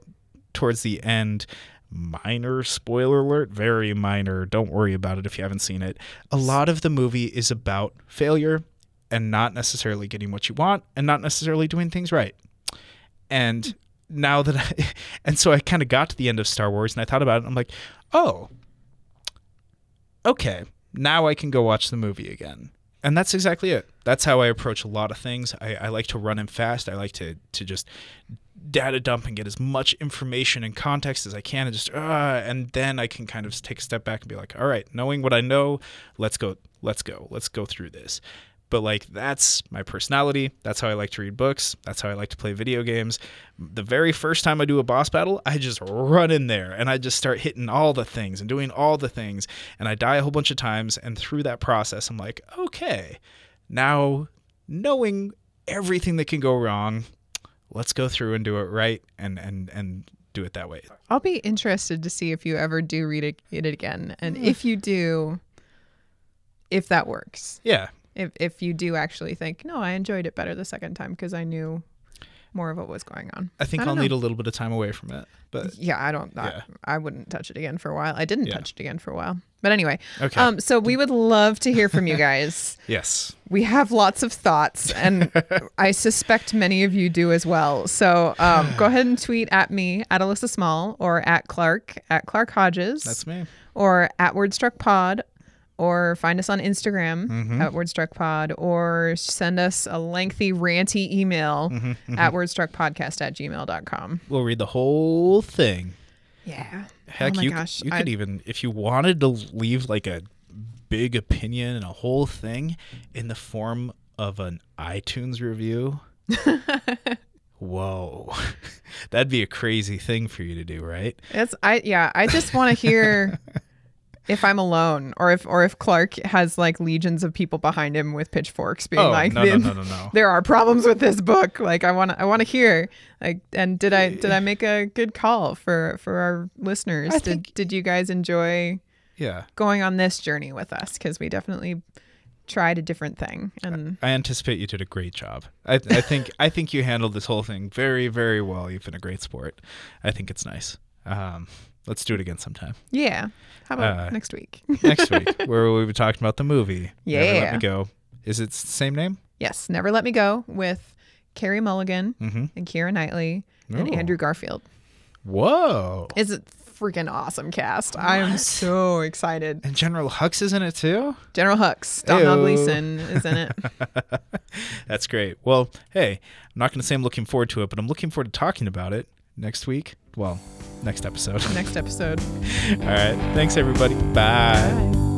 towards the end, minor spoiler alert, very minor. Don't worry about it if you haven't seen it. A lot of the movie is about failure and not necessarily getting what you want and not necessarily doing things right. And now that I, [laughs] and so I kind of got to the end of Star Wars and I thought about it. I'm like, oh, okay, now I can go watch the movie again. And that's exactly it. That's how I approach a lot of things. I, I like to run in fast. I like to to just data dump and get as much information and context as I can, and just uh, and then I can kind of take a step back and be like, all right, knowing what I know, let's go, let's go, let's go through this. But like that's my personality. That's how I like to read books. That's how I like to play video games. The very first time I do a boss battle, I just run in there and I just start hitting all the things and doing all the things. And I die a whole bunch of times. And through that process, I'm like, okay, now knowing everything that can go wrong, let's go through and do it right and and and do it that way. I'll be interested to see if you ever do read it, it again. And Hmm. if you do, if that works. Yeah. If, if you do actually think, no, I enjoyed it better the second time because I knew more of what was going on. I think I I'll don't need a little bit of time away from it. But Yeah, I don't. Yeah. I, I wouldn't touch it again for a while. I didn't Yeah. touch it again for a while. But anyway, Okay. um, so we would love to hear from you guys. [laughs] yes. we have lots of thoughts, and [laughs] I suspect many of you do as well. So um, go ahead and tweet at me at Alyssa Small or at Clark at Clark Hodges That's me. or at Wordstruck Pod or find us on Instagram Mm-hmm. at WordstruckPod, or send us a lengthy ranty email Mm-hmm, at wordstruckpodcast at gmail.com. We'll read the whole thing. Yeah. Heck, oh you, gosh. you I- could even, if you wanted to leave like a big opinion and a whole thing in the form of an iTunes review. [laughs] Whoa. [laughs] That'd be a crazy thing for you to do, right? It's I yeah, I just want to hear [laughs] if I'm alone or if or if Clark has like legions of people behind him with pitchforks being Oh, like no, no, no, no, no. there are problems with this book. Like I want to I want to hear like and did I did I make a good call for for our listeners? I did think- did you guys enjoy Yeah. going on this journey with us cuz we definitely tried a different thing and I anticipate you did a great job. I, I think I think you handled this whole thing very, very well. You've been a great sport. I think it's nice. Um, let's do it again sometime yeah. How about Uh, next week? [laughs] next week, [laughs] where we'll be talking about the movie. Yeah. Never Let. Me Go. Is it the same name? yes, Never Let Me Go with Carey Mulligan Mm-hmm. and Keira Knightley and Oh. Andrew Garfield. Whoa. It's a freaking awesome cast. I am so excited. And General Hux is in it too? General Hux, Domhnall Ayo. Gleeson is in it. [laughs] That's great. Well, hey, I'm not going to say I'm looking forward to it, but I'm looking forward to talking about it next week. Well, next episode. Next episode. [laughs] All right. Thanks, everybody. Bye. Bye.